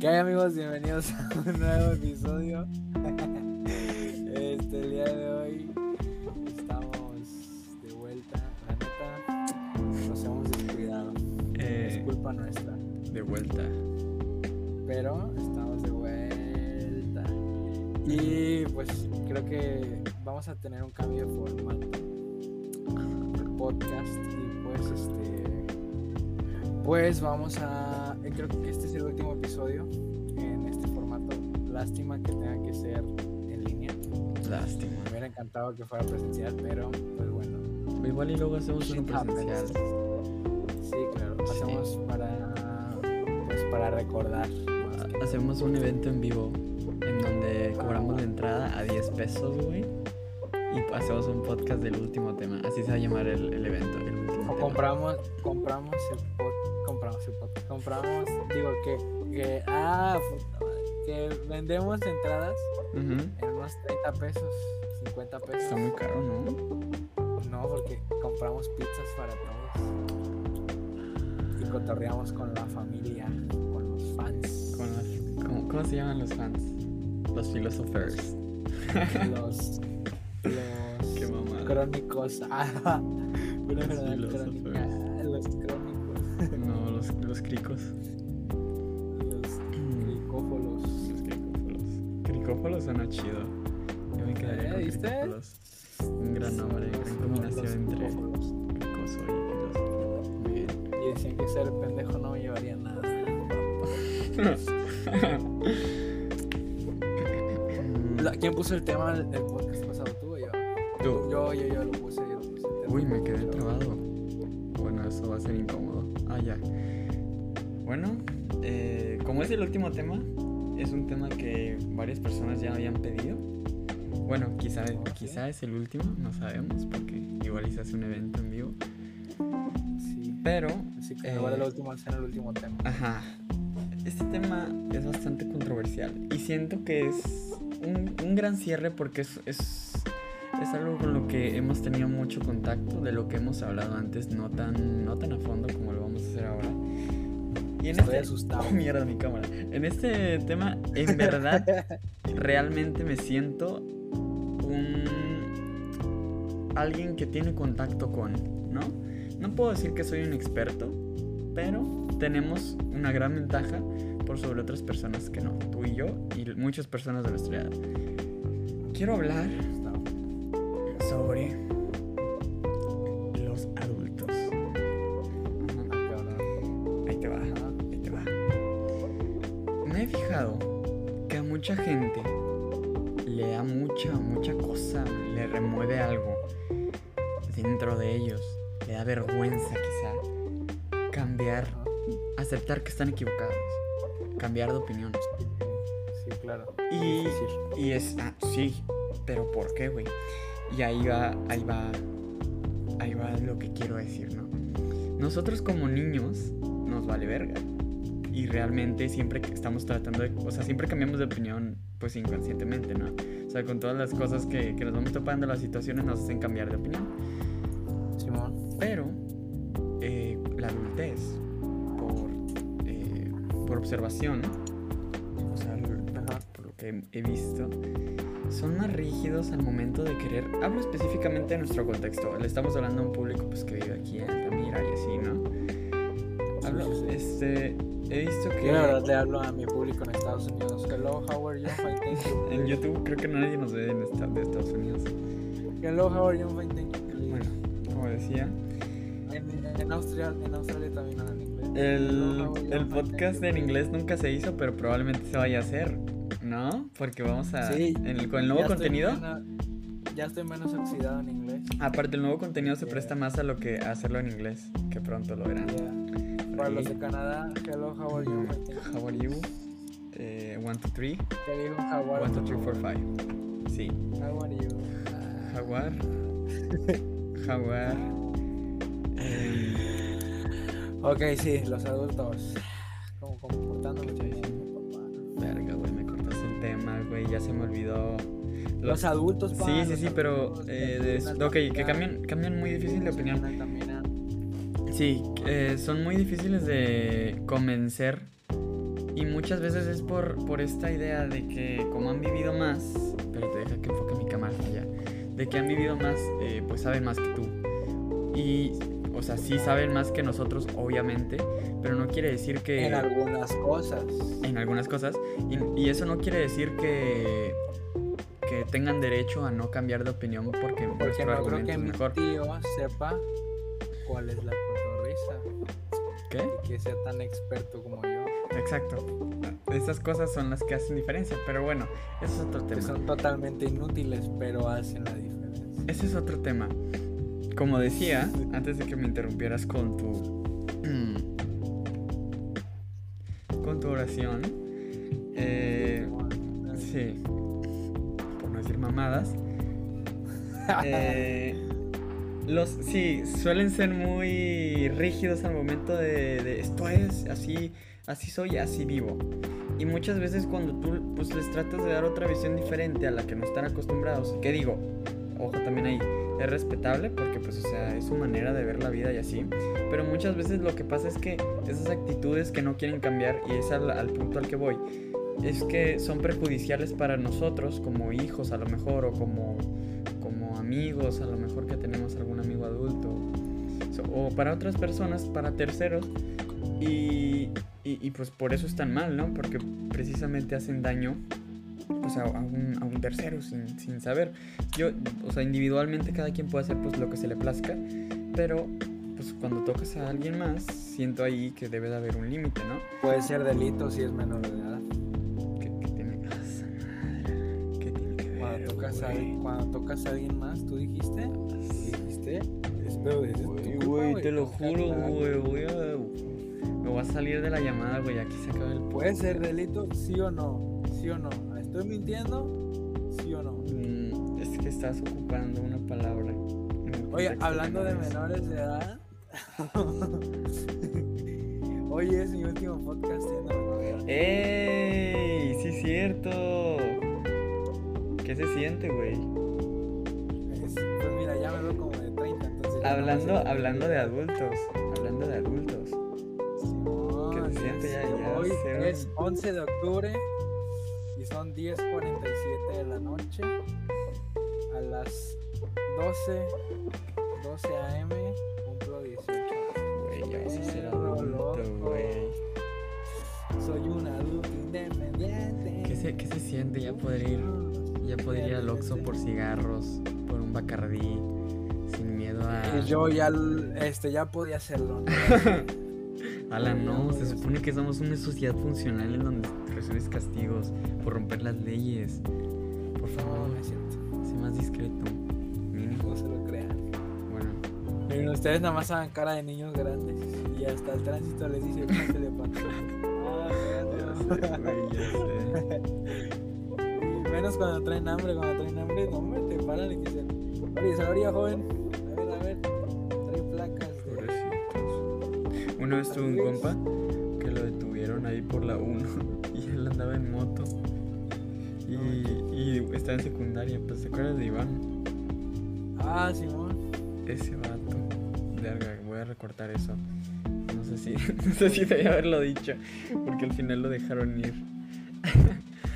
¿Qué hay amigos? Bienvenidos a un nuevo episodio. Este, el día de hoy estamos de vuelta. La neta, nos hemos descuidado. Eh, Es culpa nuestra. de vuelta. Pero estamos de vuelta. Y pues creo que vamos a tener un cambio de formato del podcast. Y pues este. Pues vamos a. eh, Creo que este es el último episodio en este formato. Lástima que tenga que ser en línea. Lástima. Me hubiera encantado que fuera presencial, pero pues bueno. Igual y luego hacemos uno Shit happens. presencial. Sí, claro. Sí. hacemos para. Pues para recordar. que- Hacemos un evento en vivo en donde cobramos la entrada a 10 pesos, güey. Y hacemos un podcast del último tema. Así se va a llamar el, el evento, el último O tema. compramos, compramos el podcast, compramos, digo que, que, ah, que vendemos entradas en unos 30 pesos, 50 pesos. Está muy caro, ¿no? No, porque compramos pizzas para todos. Y cotorreamos con la familia, con los fans, Con las- ¿cómo, cómo se llaman los fans? Los philosophers. los, los Qué mamada. crónicos. Ah, una Los crónica, cricos. los cricófolos. Los cricófolos. Cricófolos suena chido. Yo me quedaría ¿Eh? con ¿Viste? cricófolos. Un gran nombre, gran combinación entre cricoso y filósofo. Muy bien. Y decían que ser pendejo no me llevaría nada. ¿Quién puso el tema del, podcast pasado? ¿Tú o yo? Tú. Yo, yo, yo lo puse, yo lo puse. Uy, me quedé trabado. Bueno, eso va a ser incómodo. Ah, ya. Bueno, eh, como es el último tema, es un tema que varias personas ya habían pedido. Bueno, quizá, quizá es el último, no sabemos, porque igual se hace un evento en vivo. Sí. Pero, Así que eh, igual el último va a ser el último tema. ajá, este tema es bastante controversial y siento que es un, un gran cierre porque es, es, es algo con lo que hemos tenido mucho contacto, de lo que hemos hablado antes, no tan, no tan a fondo como lo vamos a hacer ahora. Y en Estoy este... asustado. Oh, mierda, mi cámara. En este tema, en verdad, realmente me siento un... alguien que tiene contacto con, ¿no? No puedo decir que soy un experto, pero tenemos una gran ventaja por sobre otras personas que no. Tú y yo y muchas personas de nuestra edad. Quiero hablar sobre mucha gente le da mucha, mucha cosa, le remueve algo dentro de ellos, le da vergüenza quizá cambiar, aceptar que están equivocados, cambiar de opinión. Sí, claro. Y, y es, ah, sí, pero ¿por qué, güey? Y ahí va, ahí va, ahí va lo que quiero decir, ¿no? Nosotros como niños nos vale verga. Y realmente siempre que estamos tratando de, o sea, siempre cambiamos de opinión, pues inconscientemente, ¿no? O sea, con todas las cosas que, que nos vamos topando, las situaciones nos hacen cambiar de opinión. Simón. Pero eh, la adultez, por, eh, por observación, o sea, Ajá. por lo que he visto, son más rígidos al momento de querer. Hablo específicamente de nuestro contexto. Le estamos hablando a un público pues, que vive aquí en Altamira y así, ¿no? Hablo, este, he visto que Yo la verdad le hablo a mi público en Estados Unidos. Hello, how are you? Fine, thank you. en YouTube creo que nadie nos ve en esta- de Estados Unidos. Hello, how are you? Fine, thank you. Bueno, como decía, En, en, Australia, en Australia también hablan inglés. el, el podcast en inglés nunca se hizo, pero probablemente se vaya a hacer, ¿no? Porque vamos a. Sí, en el- con el nuevo contenido. menos- ya estoy menos oxidado en inglés. Aparte, el nuevo contenido se Yeah. presta más a lo que a hacerlo en inglés, que pronto lo verán. Ya. Para los de Canadá, hello, how are you? How are you? Eh, one, two, three. ¿Qué dijo how are One, two, you? three, four, five. Sí. How are you? Ah, Jaguar. Jaguar. Eh, Ok, sí, los adultos. Como comportándome papá. verga, güey, me cortaste el tema, güey. Ya se me olvidó. Los adultos, pa, Sí, sí, los sí, pero. eh, de- ok, que cambian, cambian muy difícil de opinión. caminan. Sí, eh, son muy difíciles de convencer Y muchas veces es por, por esta idea de que como han vivido más, pero te deja que enfoque mi cámara allá, de que han vivido más, eh, pues saben más que tú. Y, o sea, sí saben más que nosotros, obviamente, pero no quiere decir que... En algunas cosas. En algunas cosas. Y, y eso no quiere decir que que tengan derecho a no cambiar de opinión porque, porque nuestro no creo argumento que es mi mejor. tío sepa cuál es la. ¿Qué? Y que sea tan experto como yo. Exacto. Esas cosas son las que hacen diferencia, pero bueno, eso es otro Que tema. son totalmente inútiles, pero hacen la diferencia. Ese es otro tema. Como decía, antes de que me interrumpieras con tu. con tu oración. Eh, sí. Por no decir mamadas. Eh, los sí, suelen ser muy rígidos al momento de, de esto es así, así soy, así vivo. Y muchas veces cuando tú pues les tratas de dar otra visión diferente a la que no están acostumbrados, ¿qué digo? Ojo también ahí, es respetable porque pues o sea, es su manera de ver la vida y así. Pero muchas veces lo que pasa es que esas actitudes que no quieren cambiar, y es al, al punto al que voy, es que son perjudiciales para nosotros como hijos a lo mejor o como, como amigos, a lo mejor que tenemos o para otras personas, para terceros. Y, y, y, pues por eso están mal, ¿no? Porque precisamente hacen daño pues a, a un, a un tercero sin, sin saber. Yo, o sea, individualmente cada quien puede hacer pues lo que se le plazca, pero pues cuando tocas a alguien más, siento ahí que debe de haber un límite, ¿no? Puede ser delito si es menor de edad. ¿Qué, qué tiene que ver, Cuando tocas, a, cuando tocas a alguien más, ¿tú dijiste? ¿Tú dijiste? Espero es tu Güey, te lo juro, güey, voy a... Me voy a salir de la llamada, güey, aquí se acaba el... ¿Puede ser delito? ¿Sí o no? ¿Sí o no? ¿Estoy mintiendo? ¿Sí o no? Mm, es que estás ocupando una palabra. en Oye, hablando de no es. menores de edad. Hoy es mi último podcast edad. ¡Ey! Sí, cierto. ¿Qué se siente, güey? 30, entonces. ya no Hablando, hablando de adultos. Hablando de adultos. Simón, ¿Qué se siente ya- es- ya Hoy un- es 11 de octubre y son 10.47 de la noche. A las 12, 12 am cumplo 18. Güey, ya vas a ser adulto, güey. Soy un adulto independiente. ¿Qué se, ¿Qué se siente ya poder ir? Ya poder ir al Oxxo por cigarros, por un Bacardí, Y yo ya, este, ya podía hacerlo. Alan, no, se supone que somos una sociedad funcional en donde recibes castigos por romper las leyes. Por favor, no sé más discreto. Mínimo. No se lo crean. Bueno, Miren, ustedes nada más hagan cara de niños grandes y hasta el tránsito les dice güey, ya sé. Y menos cuando traen hambre, cuando traen hambre, no hombre, te paran y dicen, oye, ¿sabría joven? Una vez tuve un compa que lo detuvieron ahí por la 1 y él andaba en moto. Y, y estaba en secundaria, pues ¿te acuerdas de Iván? Ah, Simón. Ese vato. Verga, voy a recortar eso. No sé si, no sé si debía haberlo dicho, porque al final lo dejaron ir.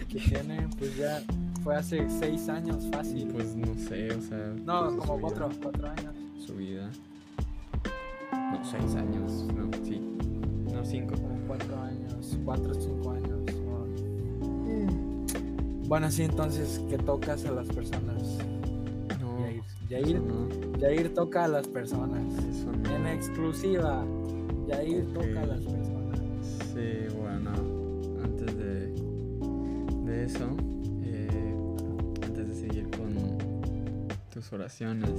Que tiene, pues ya fue hace seis años fácil. pues no sé, o sea. no, pues, como cuatro, cuatro años. Su vida. Seis años. No, sí. No, cinco. Como cuatro años, cuatro o cinco años. Bueno, sí, entonces, que tocas a las personas. No. Yair, Yair, no. Yair toca a las personas. Eso no. En exclusiva, Yair Ok. toca a las personas. Sí, bueno, antes de, de eso, eh, antes de seguir con tus oraciones,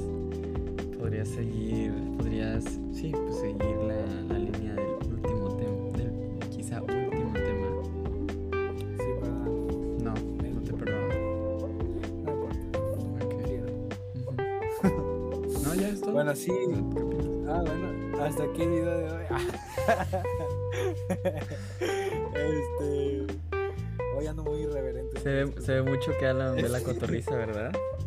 podrías seguir, podrías, sí, pues seguir la, la línea del último tema, del quizá último tema. Sí. No, no te perdono. No importa. Ok. Sigue. Ujú. No, ya es todo. Bueno, sí. Ah, bueno, hasta aquí el video de hoy. este. Hoy ando muy irreverente. Se ve, se ve mucho que hablan de la cotorriza, ¿verdad?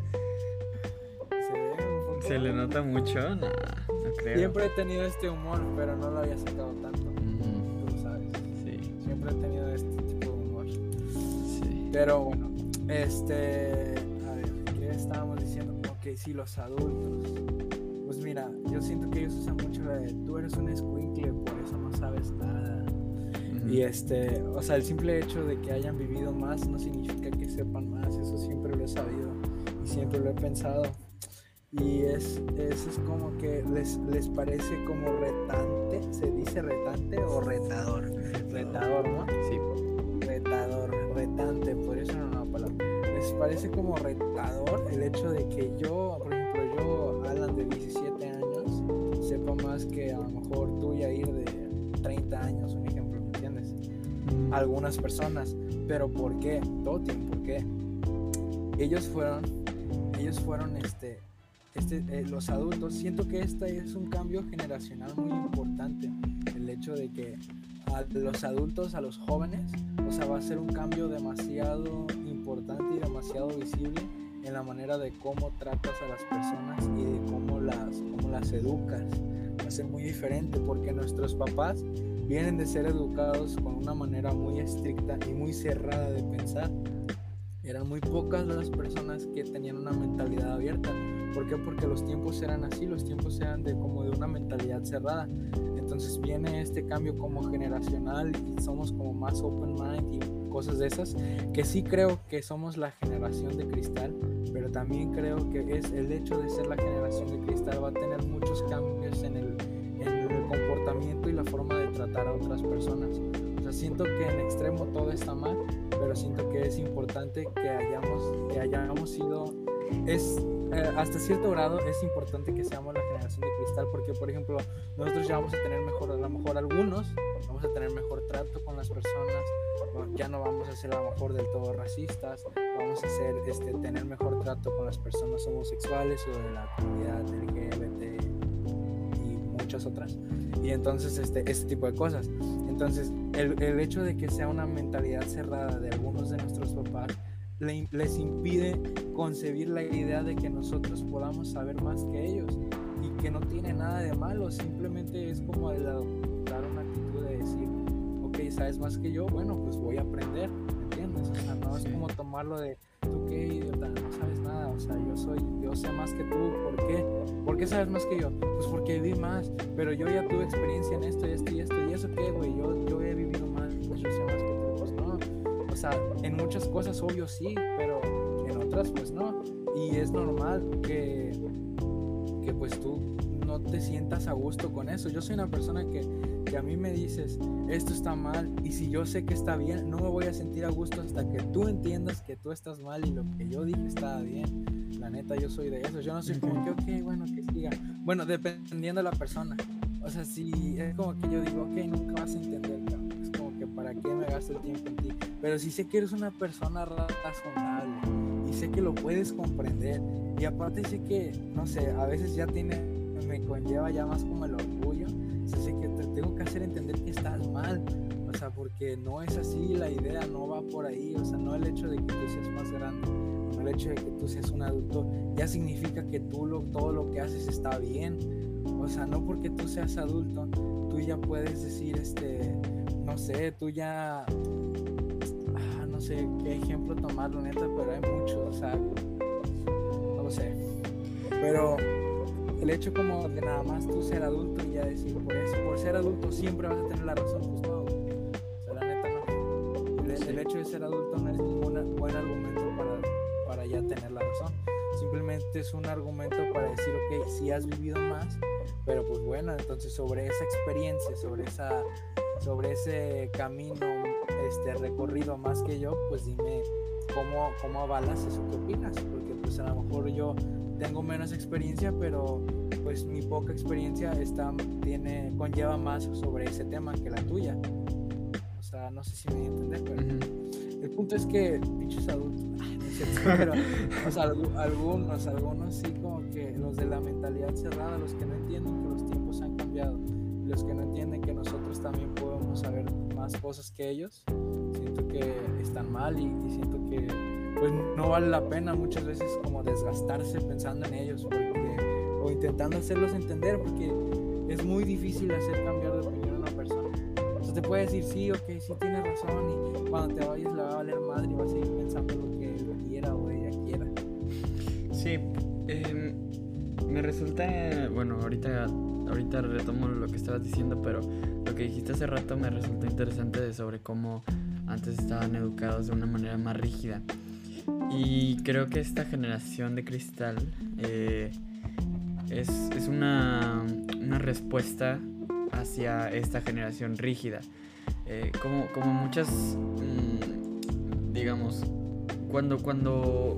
¿Se le nota mucho? Nah, no creo. Siempre he tenido este humor, pero no lo había sacado tanto. Ujú, Tú sabes. Sí. Siempre he tenido este tipo de humor. Sí. Pero bueno, este, a ver, ¿qué estábamos diciendo? Ok, sí, los adultos. Pues mira, yo siento que ellos usan mucho la de tú eres un escuincle, por eso no sabes nada. Y este, o sea, el simple hecho de que hayan vivido más no significa que sepan más, eso siempre lo he sabido y siempre lo he pensado. Y es, eso es como que les, les parece como retante, se dice retante o retador. Retador, ¿no? Sí. retador, retante, por eso no una palabra. Les parece como retador el hecho de que yo, por ejemplo, yo, Alan de 17 años, sepa más que a lo mejor tú, Yair, de 30 años, un ejemplo, ¿me entiendes? Algunas personas, pero ¿por qué? Todo tiene por qué. Ellos fueron, ellos fueron, este, este, eh, los adultos, siento que este es un cambio generacional muy importante, el hecho de que a los adultos, a los jóvenes, o sea, va a ser un cambio demasiado importante y demasiado visible en la manera de cómo tratas a las personas y de cómo las, cómo las educas. Va a ser muy diferente porque nuestros papás vienen de ser educados con una manera muy estricta y muy cerrada de pensar. Eran muy pocas las personas que tenían una mentalidad abierta. ¿Por qué? Porque los tiempos eran así, los tiempos eran de como de una mentalidad cerrada. Entonces viene este cambio como generacional y somos como más open mind y cosas de esas, que sí creo que somos la generación de cristal, pero también creo que es el hecho de ser la generación de cristal va a tener muchos cambios en el, en el comportamiento y la forma de tratar a otras personas. O sea, siento que en extremo todo está mal, pero siento que es importante que hayamos, que hayamos sido, es eh, hasta cierto grado es importante que seamos la generación de cristal porque por ejemplo nosotros ya vamos a tener mejor a lo mejor algunos vamos a tener mejor trato con las personas ya no vamos a ser a lo mejor del todo racistas vamos a hacer este tener mejor trato con las personas homosexuales o de la comunidad LGBT y muchas otras. Y entonces este este tipo de cosas. Entonces el, el hecho de que sea una mentalidad cerrada de algunos de nuestros papás les impide concebir la idea de que nosotros podamos saber más que ellos y que no tiene nada de malo, simplemente es como el adoptar una actitud de decir, ok, sabes más que yo, bueno, pues voy a aprender, ¿me entiendes? O sea, no es como tomarlo de, tú qué idiota, no sabes nada, o sea, yo soy, yo sé más que tú, ¿por qué? ¿Por qué sabes más que yo? Pues porque viví más, pero yo ya tuve experiencia en esto y esto y esto, y eso qué, güey, yo, yo sea, en muchas cosas obvio sí, pero en otras pues no. Y es normal que, que pues tú no te sientas a gusto con eso. Yo soy una persona que, que a mí me dices, esto está mal, y si yo sé que está bien, no me voy a sentir a gusto hasta que tú entiendas que tú estás mal y lo que yo dije estaba bien. La neta, yo soy de eso. Yo no soy como que, ok, bueno, que siga. Bueno, dependiendo de la persona. O sea, si es como que yo digo, ok, nunca vas a entender, para qué me gasto el tiempo en ti. Pero si sé que eres una persona razonable y sé que lo puedes comprender. Y aparte sé que, no sé, a veces ya tiene, me conlleva ya más como el orgullo. O sea, sé que te tengo que hacer entender que estás mal. O sea, porque no es así, la idea no va por ahí. O sea, no el hecho de que tú seas más grande, no el hecho de que tú seas un adulto, ya significa que tú lo, todo lo que haces está bien. O sea, no porque tú seas adulto, tú ya puedes decir, este, no sé, tú ya, ah, no sé qué ejemplo tomarlo, neta, pero hay muchos, o sea, no lo sé. Pero el hecho como de nada más tú ser adulto y ya decir, por eso, por ser adulto siempre vas a tener la razón, pues no, o sea, la neta no. El, el hecho de ser adulto no es ningún buen argumento para, para ya tener la razón. Simplemente es un argumento para decir, ok, si has vivido más, pero pues bueno, entonces sobre esa experiencia, sobre esa sobre ese camino este recorrido más que yo, pues dime cómo, cómo avalas eso que opinas, porque pues a lo mejor yo tengo menos experiencia, pero pues mi poca experiencia está, tiene, conlleva más sobre ese tema que la tuya. O sea, no sé si me voy a entender, pero Ujú. el punto es que pinches adultos, pero algunos, algunos sí como que los de la mentalidad cerrada, los que no entienden que los tiempos han cambiado, los que no entienden que nosotros también podemos saber más cosas que ellos, siento que están mal y, siento que pues no vale la pena muchas veces como desgastarse pensando en ellos porque, o intentando hacerlos entender porque es muy difícil hacer cambiar de opinión a una persona. Sea, te puede decir, sí, ok, sí tienes razón, y cuando te vayas le va a valer madre y vas a seguir pensando lo que o ella quiera. Sí, em, me resulta, bueno, ahorita, ahorita retomo lo que estabas diciendo, pero lo que dijiste hace rato me resultó interesante sobre cómo antes estaban educados de una manera más rígida. Y creo que esta generación de cristal eh, es, es una, una, respuesta hacia esta generación rígida. Eh, como, como muchas, mmm, digamos, cuando, cuando...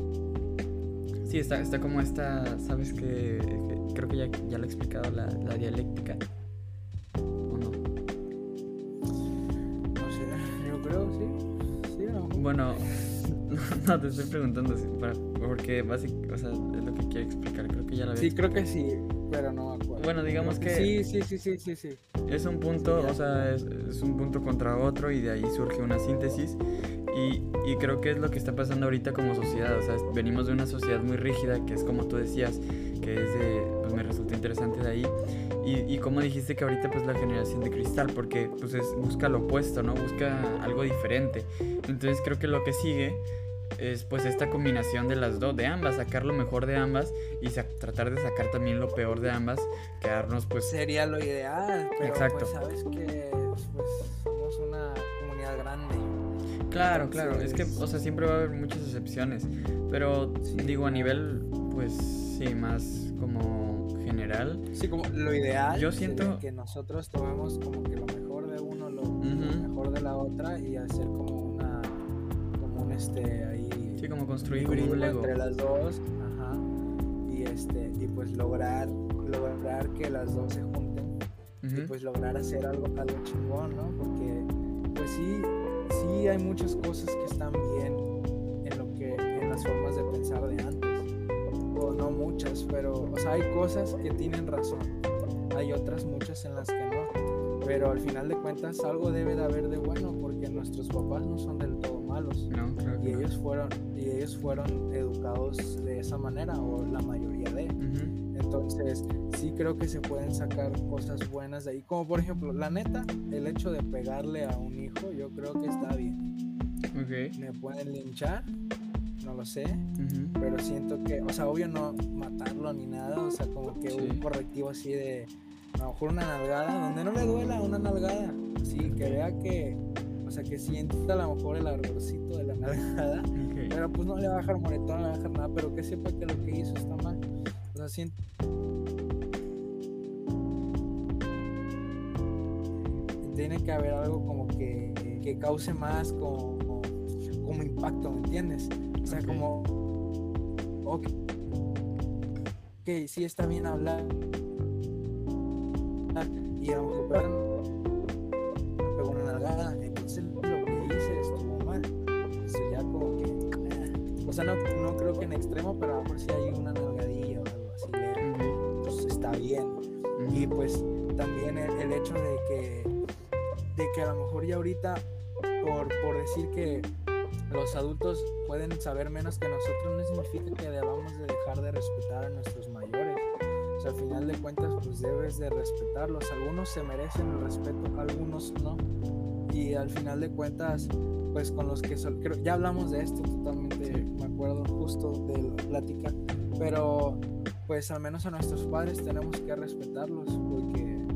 Sí, está, está como esta, ¿sabes que Creo que ya, ya lo he explicado, la, la dialéctica. ¿O no? No sé, yo creo, sí. Sí, no. Bueno, no, te estoy preguntando para, porque básicamente, o sea, es lo que quiero explicar, creo que ya lo había Sí, creo que explicado. sí, pero no acuerdo. Bueno, digamos que Sí, sí, sí, sí, sí, sí. es un punto, Sí, o sea, es, es un punto contra otro y de ahí surge una síntesis y, y creo que es lo que está pasando ahorita como sociedad, o sea, venimos de una sociedad muy rígida que es como tú decías, que es de, pues me resulta interesante de ahí y, y como dijiste que ahorita pues la generación de cristal, porque pues es, busca lo opuesto, ¿no? Busca algo diferente, entonces creo que lo que sigue es pues esta combinación de las dos, de ambas, sacar lo mejor de ambas y tratar de sacar también lo peor de ambas, quedarnos pues Sería lo ideal, pero Exacto. pues sabes que pues, Claro, claro, es que, o sea, siempre va a haber muchas excepciones, pero Sí. digo a nivel, pues sí, más como general. Sí, como lo ideal Yo siento- que nosotros tomemos como que lo mejor de uno, lo, lo Ujú. mejor de la otra y hacer como una como un este ahí Sí, como construir híbrido un Lego. entre las dos, ajá, y este y pues lograr lograr que las dos se junten y Ujú, pues lograr hacer algo algo chingón, ¿no? Porque pues sí sí hay muchas cosas que están bien en lo que en las formas de pensar de antes o no muchas, pero o sea, hay cosas que tienen razón. Hay otras muchas en las que no, pero al final de cuentas algo debe de haber de bueno porque nuestros papás no son del todo malos No, creo y ellos fueron y ellos fueron educados de esa manera o la mayoría de Ujú, entonces sí creo que se pueden sacar cosas buenas de ahí como por ejemplo la neta el hecho de pegarle a un hijo yo creo que está bien Ok. me pueden linchar no lo sé ujú, pero siento que o sea obvio no matarlo ni nada o sea como que Sí. un correctivo así de a lo mejor una nalgada donde no le duela una nalgada sí que vea que o sea que sienta a lo mejor el ardorcito de la nalgada ok. Pero pues no le va a dejar moretón, no le va a dejar nada, pero que sepa que lo que hizo está mal. O sea, siento... Tiene que haber algo como que, que cause más como, como impacto, ¿me entiendes? O sea, como... Ok, ok, sí está bien hablar. Y a lo mejor ahorita, por, por decir que los adultos pueden saber menos que nosotros, no significa que debamos de dejar de respetar a nuestros mayores. O sea, al final de cuentas, pues debes de respetarlos. Algunos se merecen el respeto, algunos no. Y al final de cuentas, pues con los que sol- creo- ya hablamos de esto totalmente, Sí. me acuerdo justo de la plática, pero pues al menos a nuestros padres tenemos que respetarlos porque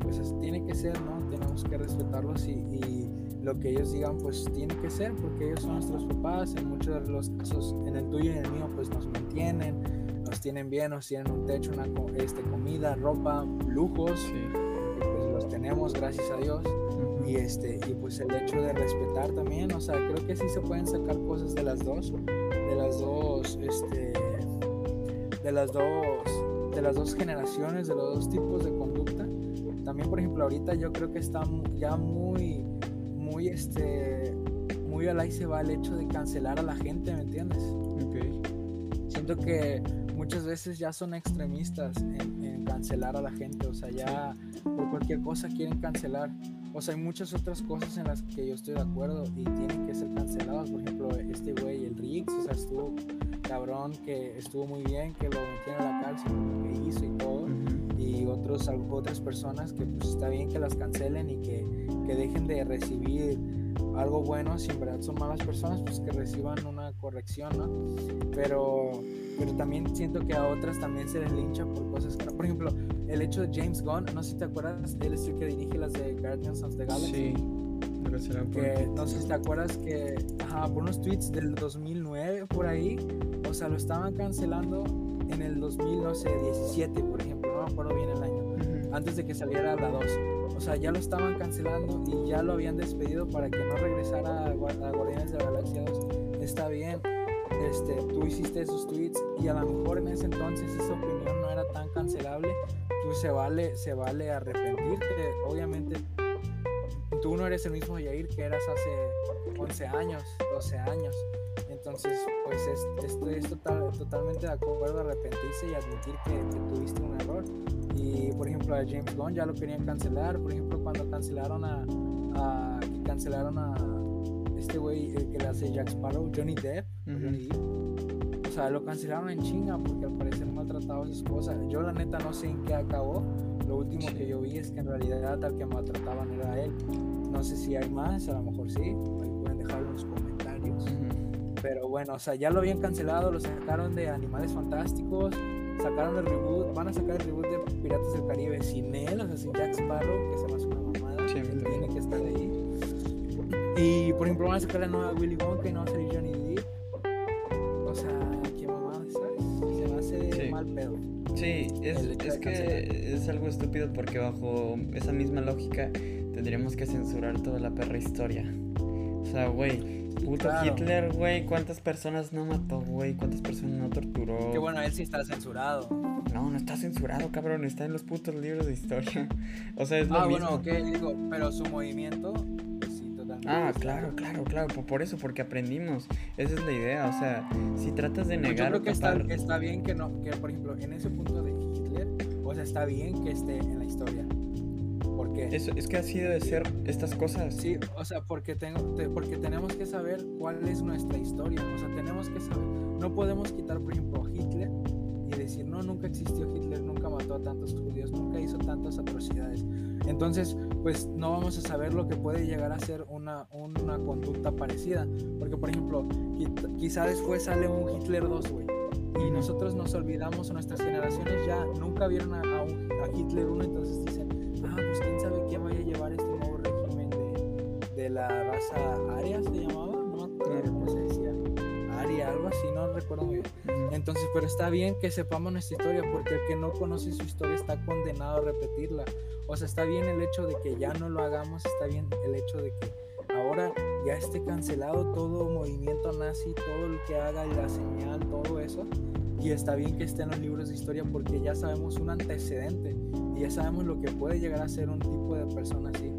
pues es- tiene que ser, ¿no? Tenemos que respetarlos y, y lo que ellos digan pues tiene que ser porque ellos son nuestros papás, en muchos de los casos, en el tuyo y en el mío pues nos mantienen, nos tienen bien, nos tienen un techo, una este, comida, ropa, lujos, sí, pues los tenemos gracias a Dios. Y este y pues el hecho de respetar también o sea creo que sí se pueden sacar cosas de las dos de las dos este de las dos de las dos generaciones de los dos tipos de conducta también por ejemplo ahorita yo creo que está ya muy muy este muy al ahí se va el hecho de cancelar a la gente me entiendes ok, siento que muchas veces ya son extremistas en, en cancelar a la gente, o sea, ya por cualquier cosa quieren cancelar. O sea, hay muchas otras cosas en las que yo estoy de acuerdo y tienen que ser canceladas. Por ejemplo, este güey, el Riggs, o sea, estuvo cabrón, que estuvo muy bien, que lo metieron a la cárcel lo que hizo y todo. ujú, y otros, otras personas que pues está bien que las cancelen y que, que dejen de recibir algo bueno, si en verdad son malas personas, pues que reciban una corrección, ¿no? Pero, pero también siento que a otras también se les lincha por cosas que, por ejemplo, el hecho de James Gunn, no sé si te acuerdas, él es el que dirige las de Guardians of the Galaxy. Sí. Que, no sé si te acuerdas que ajá, por unos tweets del 2009 por ahí, o sea, lo estaban cancelando en el 2017, por ejemplo, acuerdo bien el año, antes de que saliera la 2 o sea, ya lo estaban cancelando y ya lo habían despedido para que no regresara a, Guardianes de la Galaxia 2. Está bien, este, tú hiciste esos tweets y a lo mejor en ese entonces esa opinión no era tan cancelable, pues se vale, se vale arrepentirte. Obviamente, tú no eres el mismo Yair que eras hace 11 años, 12 años. Entonces, pues estoy es total, totalmente de acuerdo a arrepentirse y admitir que, que tuviste un error y por ejemplo a James Bond ya lo querían cancelar. Por ejemplo, cuando cancelaron a, a cancelaron a este güey que le hace Jack Sparrow, Johnny Depp, O sea, lo cancelaron en chinga porque al parecer maltrataba a su esposa. Yo la neta no sé en qué acabó. Lo último que yo vi es que en realidad al que maltrataban era él. No sé si hay más, a lo mejor sí. Ahí pueden dejarlo en los comentarios. Pero bueno, o sea, ya lo habían cancelado, lo sacaron de Animales Fantásticos sacaron el reboot, van a sacar el reboot de Piratas del Caribe sin él, o sea, sin Jack Sparrow, que se me hace una mamada, sí, él tiene que estar ahí. Y por ejemplo van a sacar la nueva Willy Wonka y no va a salir Johnny Depp. O sea, qué mamada, ¿sabes? Se me hace mal pedo. Sí, es, es que es algo estúpido porque bajo esa misma lógica tendríamos que censurar toda la perra historia. O sea, güey, Puto Hitler, güey, ¿cuántas personas no mató, güey? ¿Cuántas personas no torturó? Que bueno, él sí está censurado. No, no está censurado, cabrón, está en los putos libros de historia. O sea, es lo ah, mismo. Ah, bueno, ok, digo, pero su movimiento, pues sí, totalmente. Ah, claro, claro, claro, por eso, porque aprendimos. Esa es la idea, o sea, si tratas de negar. Yo creo que está, está bien que no, que por ejemplo, en ese punto de Hitler, o sea, está bien que esté en la historia eso, es que ha sido de ser estas cosas. Sí, o sea, porque, tengo, porque tenemos que saber cuál es nuestra historia. O sea, tenemos que saber. No podemos quitar, por ejemplo, Hitler y decir, no, nunca existió Hitler, nunca mató a tantos judíos, nunca hizo tantas atrocidades. Entonces, pues no vamos a saber lo que puede llegar a ser una, una conducta parecida. Porque, por ejemplo, quizá después sale un Hitler 2, güey. Y nosotros nos olvidamos, nuestras generaciones ya nunca vieron a, a, a Hitler 1, entonces dicen, de, la raza Aria, se llamaba, no me cómo se decía, Aria, algo así, no recuerdo muy bien. Entonces, pero está bien que sepamos nuestra historia, porque el que no conoce su historia está condenado a repetirla. O sea, está bien el hecho de que ya no lo hagamos, está bien el hecho de que ahora ya esté cancelado todo movimiento nazi, todo el que haga la señal, todo eso. Y está bien que esté en los libros de historia porque ya sabemos un antecedente y ya sabemos lo que puede llegar a ser un tipo de persona así.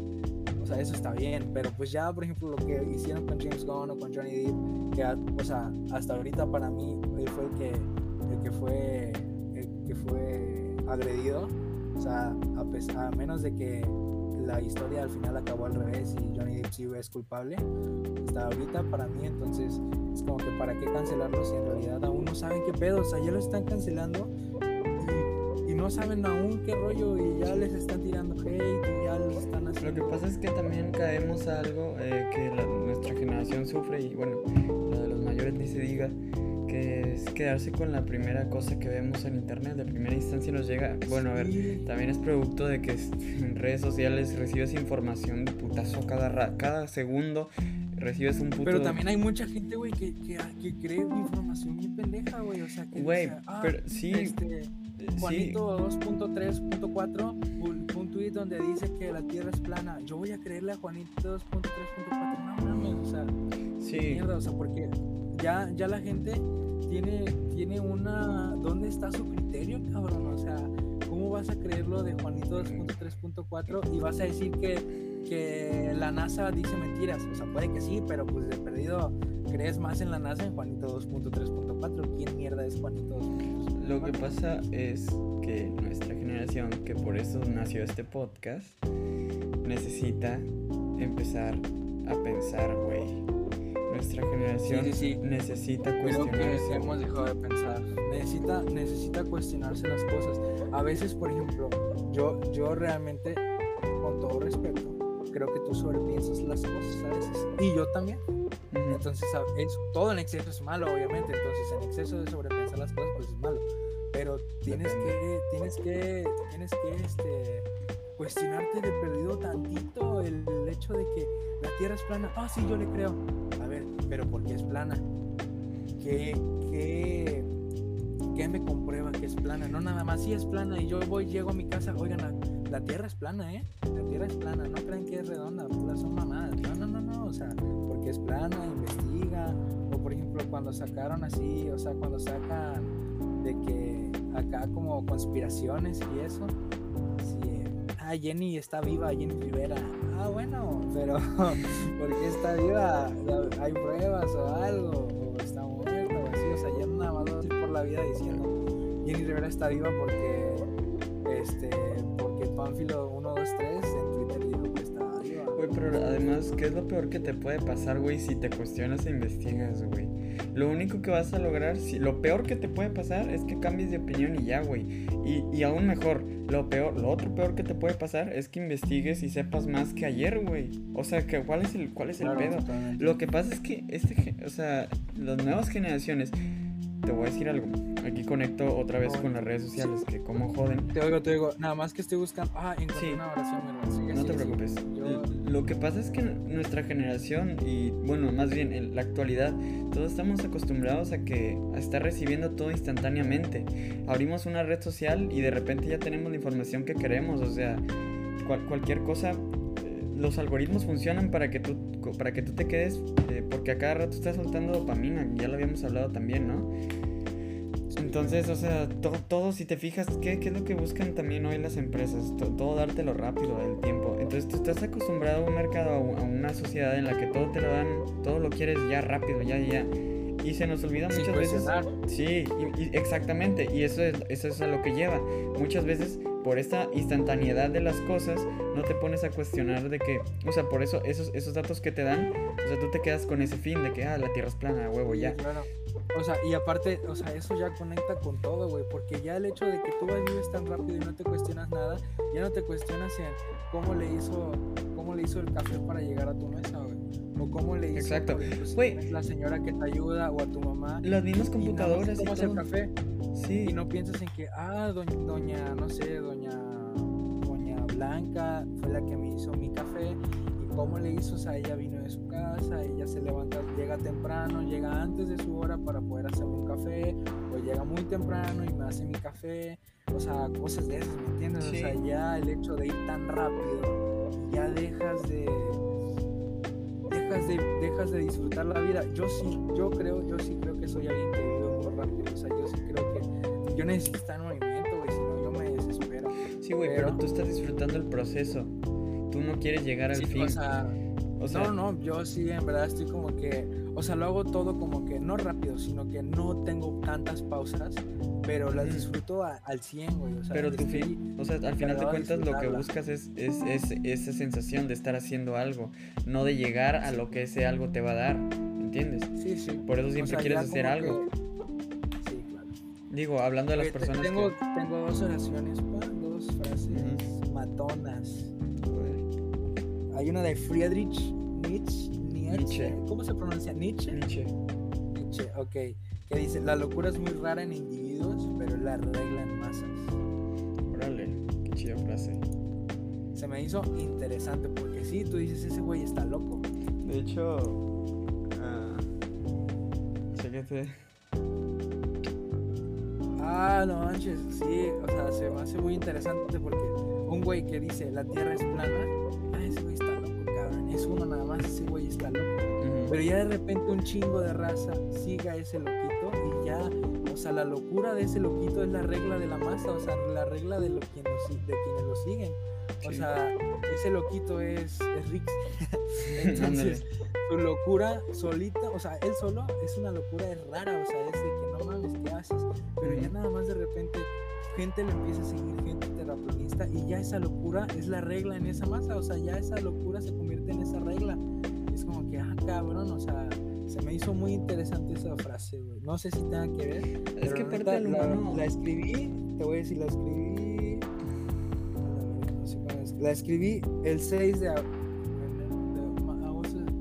O sea, eso está bien, pero pues ya, por ejemplo, lo que hicieron con James Gunn o con Johnny Depp, que, o sea, hasta ahorita para mí él fue el que, el que fue, el que fue agredido. O sea, a, pesar, a menos de que la historia al final acabó al revés y Johnny Depp sí es culpable hasta ahorita para mí entonces es como que para qué cancelarlo si en realidad aún no saben qué pedo o sea ya lo están cancelando no saben aún qué rollo y ya les están tirando hate y ya les están haciendo lo que pasa es que también caemos a algo eh, que nuestra generación sufre y bueno lo de los mayores ni se diga que es quedarse con la primera cosa que vemos en internet. De primera instancia nos llega, bueno, a ver, también es producto de que en redes sociales recibes información de putazo cada, cada segundo. Recibes un puto... Pero también hay mucha gente, güey, que, que, que, cree información muy pendeja, güey. O sea, que güey, ah, pero sí... Este, Juanito 2.3.4, un tweet donde dice que la Tierra es plana. Yo voy a creerle a Juanito 2.3.4. No mames, o sea, sí. mierda, o sea, porque ya, ya la gente tiene, tiene una... ¿Dónde está su criterio, cabrón? O sea, ¿cómo vas a creerlo de Juanito 2.3.4 y vas a decir que, que la NASA dice mentiras? O sea, puede que sí, pero pues de perdido crees más en la NASA en Juanito 2.3.4. ¿Quién mierda es Juanito 2.3.4? Lo que pasa es que nuestra generación, que por eso nació este podcast, necesita empezar a pensar, güey Nuestra generación Sí, sí, sí. necesita cuestionarse. que hemos dejado de pensar. Necesita, necesita cuestionarse las cosas. A veces, por ejemplo, yo, yo realmente, con todo respeto, creo que tú sobrepiensas las cosas a veces. Y yo también. Entonces, es- todo en exceso es malo, obviamente. Entonces, en exceso de sobrepensar las cosas, pues es malo. Pero tienes que, tienes que, tienes que, este, cuestionarte de perdido tantito el, el hecho de que la Tierra es plana. Ah, sí, yo le creo. A ver, pero ¿por qué es plana? ¿Qué, qué, qué me comprueba que es plana? No nada más, sí es plana y yo voy, llego a mi casa, oigan, la, Tierra es plana, ¿eh? La Tierra es plana, no crean que es redonda, puras son mamadas. No, no, no, no, o sea, porque es plana, investiga. O por ejemplo, cuando sacaron así, o sea, cuando sacan de que acá como conspiraciones y eso, sí, ah, Jenny está viva, Jenny Rivera. Ah, bueno, pero ¿por qué está viva? ¿Hay pruebas o algo? ¿O está muerta o así? O sea, ya nada más por la vida diciendo Jenny Rivera está viva porque, este, porque Pánfilo 123 en Twitter dijo que estaba viva. Güey, pero además, ¿qué es lo peor que te puede pasar, güey, si te cuestionas e investigas, güey? Lo único que vas a lograr, si, lo peor que te puede pasar es que cambies de opinión y ya, güey. Y, y aún mejor, lo peor, lo otro peor que te puede pasar es que investigues y sepas más que ayer, güey. O sea, que cuál es el, cuál es el Claro, pedo. Lo que pasa es que este, o sea, las nuevas generaciones, te voy a decir algo. Aquí conecto otra vez con las redes sociales, que como joden. Te oigo, te oigo. Nada más que estoy buscando. Ah, encontré Sí. una oración. Sigue, No te preocupes. Yo- Lo que pasa es que nuestra generación y bueno, más bien en la actualidad, todos estamos acostumbrados a que a estar recibiendo todo instantáneamente. Abrimos una red social y de repente ya tenemos la información que queremos, o sea, cual- cualquier cosa los algoritmos funcionan para que tú para que tú te quedes eh, porque a cada rato estás soltando dopamina, ya lo habíamos hablado también, ¿no? Entonces, o sea, to- todo, si te fijas, ¿qué, qué es lo que buscan también hoy las empresas? To- todo dártelo rápido, el tiempo. Entonces, tú estás acostumbrado a un mercado, a una sociedad en la que todo te lo dan, todo lo quieres ya rápido, ya, ya. Y se nos olvida muchas veces. Sí, y- y exactamente. Y eso es, eso es a lo que lleva. Muchas veces, por esta instantaneidad de las cosas, no te pones a cuestionar de que, o sea, por eso, esos, esos datos que te dan, o sea, tú te quedas con ese fin de que, ah, la tierra es plana, huevo, Sí, ya. claro. O sea, y aparte, o sea, eso ya conecta con todo, güey, porque ya el hecho de que tú vives tan rápido y no te cuestionas nada, ya no te cuestionas en cómo le hizo, cómo le hizo el café para llegar a tu mesa, güey, o cómo le hizo, Exacto. la señora que te ayuda o a tu mamá. Las mismas y nada más computadoras y tomas el café Sí. y no piensas en que, ah, doña, doña, no sé, doña, doña Blanca fue la que me hizo mi café y cómo le hizo, o sea, ella vino de su casa, ella se levanta, llega temprano, llega antes de su hora para poder hacer un café, o llega muy temprano y me hace mi café, o sea, cosas de esas, ¿me entiendes? Sí. O sea, ya el hecho de ir tan rápido, ya dejas de dejas de dejas de disfrutar la vida. Yo sí, yo creo, yo sí creo que soy alguien que vive muy rápido, o sea, yo sí creo que yo necesito estar en movimiento, güey, si no yo me desespero. Sí, güey, pero... Pero- tú estás disfrutando el proceso. Tú no quieres llegar al Sí, fin. o sea, O sea, no, no, yo sí en verdad estoy como que, o sea, lo hago todo como que no rápido, sino que no tengo tantas pausas, pero las disfruto a- al 100, güey, o sea, pero tu fin, o sea, al final de cuentas lo que buscas es, es, es esa sensación de estar haciendo algo, no de llegar a lo que ese algo te va a dar, ¿entiendes? Sí, sí. Por eso O siempre sea, quieres hacer algo. que-. Digo, hablando de las Oye, personas tengo, que... tengo dos oraciones, pa, dos frases matonas. Hay una de Friedrich Nietzsche, Nietzsche. Nietzsche. ¿Cómo se pronuncia? Nietzsche. Nietzsche. Nietzsche, ok. Que dice, la locura es muy rara en individuos, pero la regla en masas. Órale, qué chida frase. Se me hizo interesante porque sí, tú dices, ese güey está loco. De hecho, ah, chécate. Ah, no manches, sí, o sea, se me hace muy interesante porque un güey que dice, la tierra es plana, ah, ese güey está loco, cabrón. Es uno nada más, ese güey está loco. Ujú. Pero ya de repente un chingo de raza siga ese loquito y ya, o sea, la locura de ese loquito es la regla de la masa, o sea, la regla de, lo, quien lo de quienes lo siguen. O Sí. sea, ese loquito es, es Rix. Entonces, su locura solita, o sea, él solo es una locura, es rara, o sea, es de que Pero ya nada más de repente gente le empieza a seguir, gente terraplanista, y ya esa locura es la regla en esa masa, o sea, ya esa locura se convierte en esa regla. Es como que, ah, cabrón, o sea, se me hizo muy interesante esa frase, güey. No sé si tenga que ver. Es que la parte neta, del la, humano. la escribí, te voy a decir, la escribí. no sé es, La escribí el 6 de, agosto,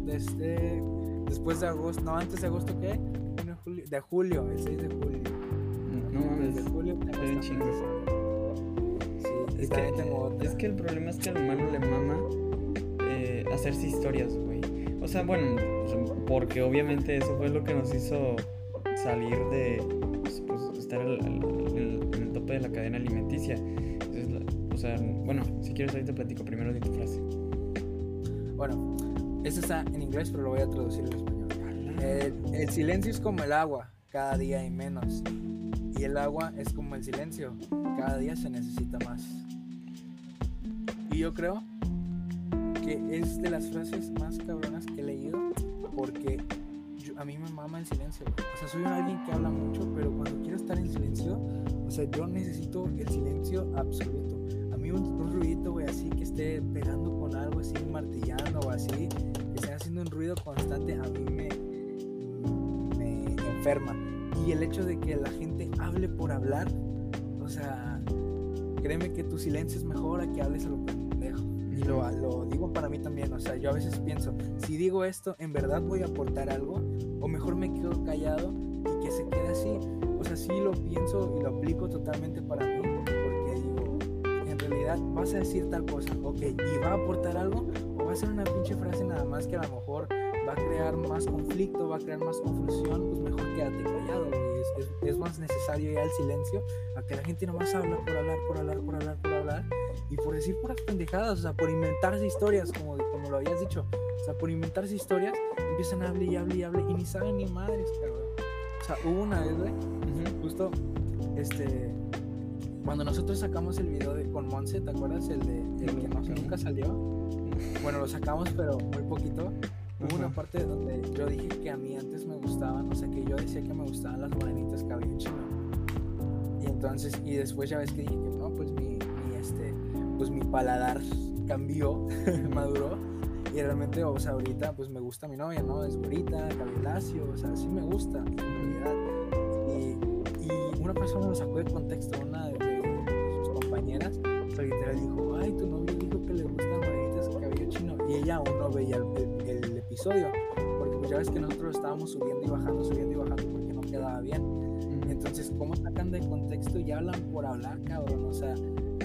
de este, después de agosto, no, antes de agosto, ¿qué? De julio, el 6 de julio. No mames. Desde julio frase. Sí, Es que, tengo es que el problema es que al humano le mama eh, hacerse historias, güey. O sea, bueno, porque obviamente eso fue lo que nos hizo salir de pues, pues, estar al- al- en el, en el tope de la cadena alimenticia. Entonces, la- o sea, bueno, si quieres ahorita platico primero de tu frase. Bueno, este está en inglés, pero lo voy a traducir en español. El, el silencio es como el agua, cada día hay menos. Y el agua es como el silencio, cada día se necesita más. Y yo creo que es de las frases más cabronas que he leído, porque a mí me mama el silencio. O sea, soy alguien que habla mucho, pero cuando quiero estar en silencio, o sea, yo necesito el silencio absoluto. A mí un, un ruidito, güey, así que esté pegando con algo así, martillando o así, que esté haciendo un ruido constante, a mí me, me enferma. Y el hecho de que la gente hable por hablar, o sea, créeme que tu silencio es mejor a que hables a lo pendejo. Y lo, lo digo para mí también, o sea, yo a veces pienso, si digo esto, ¿en verdad voy a aportar algo? O mejor me quedo callado y que se quede así. O sea, sí lo pienso y lo aplico totalmente para mí, porque digo, en realidad vas a decir tal cosa, ok, ¿y va a aportar algo? ¿O va a ser una pinche frase nada más que a lo mejor va a crear más conflicto, va a crear más confusión? Pues mejor quédate callado, güey. Es, es- es más necesario ya el silencio a que la gente nomás habla por hablar, por hablar, por hablar, por hablar y por decir puras pendejadas, o sea, por inventarse historias, como, como lo habías dicho. O sea, por inventarse historias, empiezan a hablar y hablar y hablar y ni saben ni madres, cabrón. O sea, hubo una vez, güey, justo, este, cuando nosotros sacamos el video de, con Monse, ¿te acuerdas? El de el que no, nunca salió. Bueno, lo sacamos, pero muy poquito. Hubo una parte donde yo dije que a mí antes me gustaban, o sea, que yo decía que me gustaban las morenitas cabello chino. Y entonces, y después ya ves que dije que no, pues mi, mi, este, pues mi paladar cambió, maduró. Y realmente, o sea, ahorita pues me gusta mi novia, ¿no? Es bonita, cabello lacio, o sea, sí me gusta, en realidad. Y, y una persona lo sacó de contexto, una de episodio, porque pues ya ves que nosotros estábamos subiendo y bajando, subiendo y bajando porque no quedaba bien. Entonces, ¿cómo sacan de contexto y hablan por hablar, cabrón? O sea,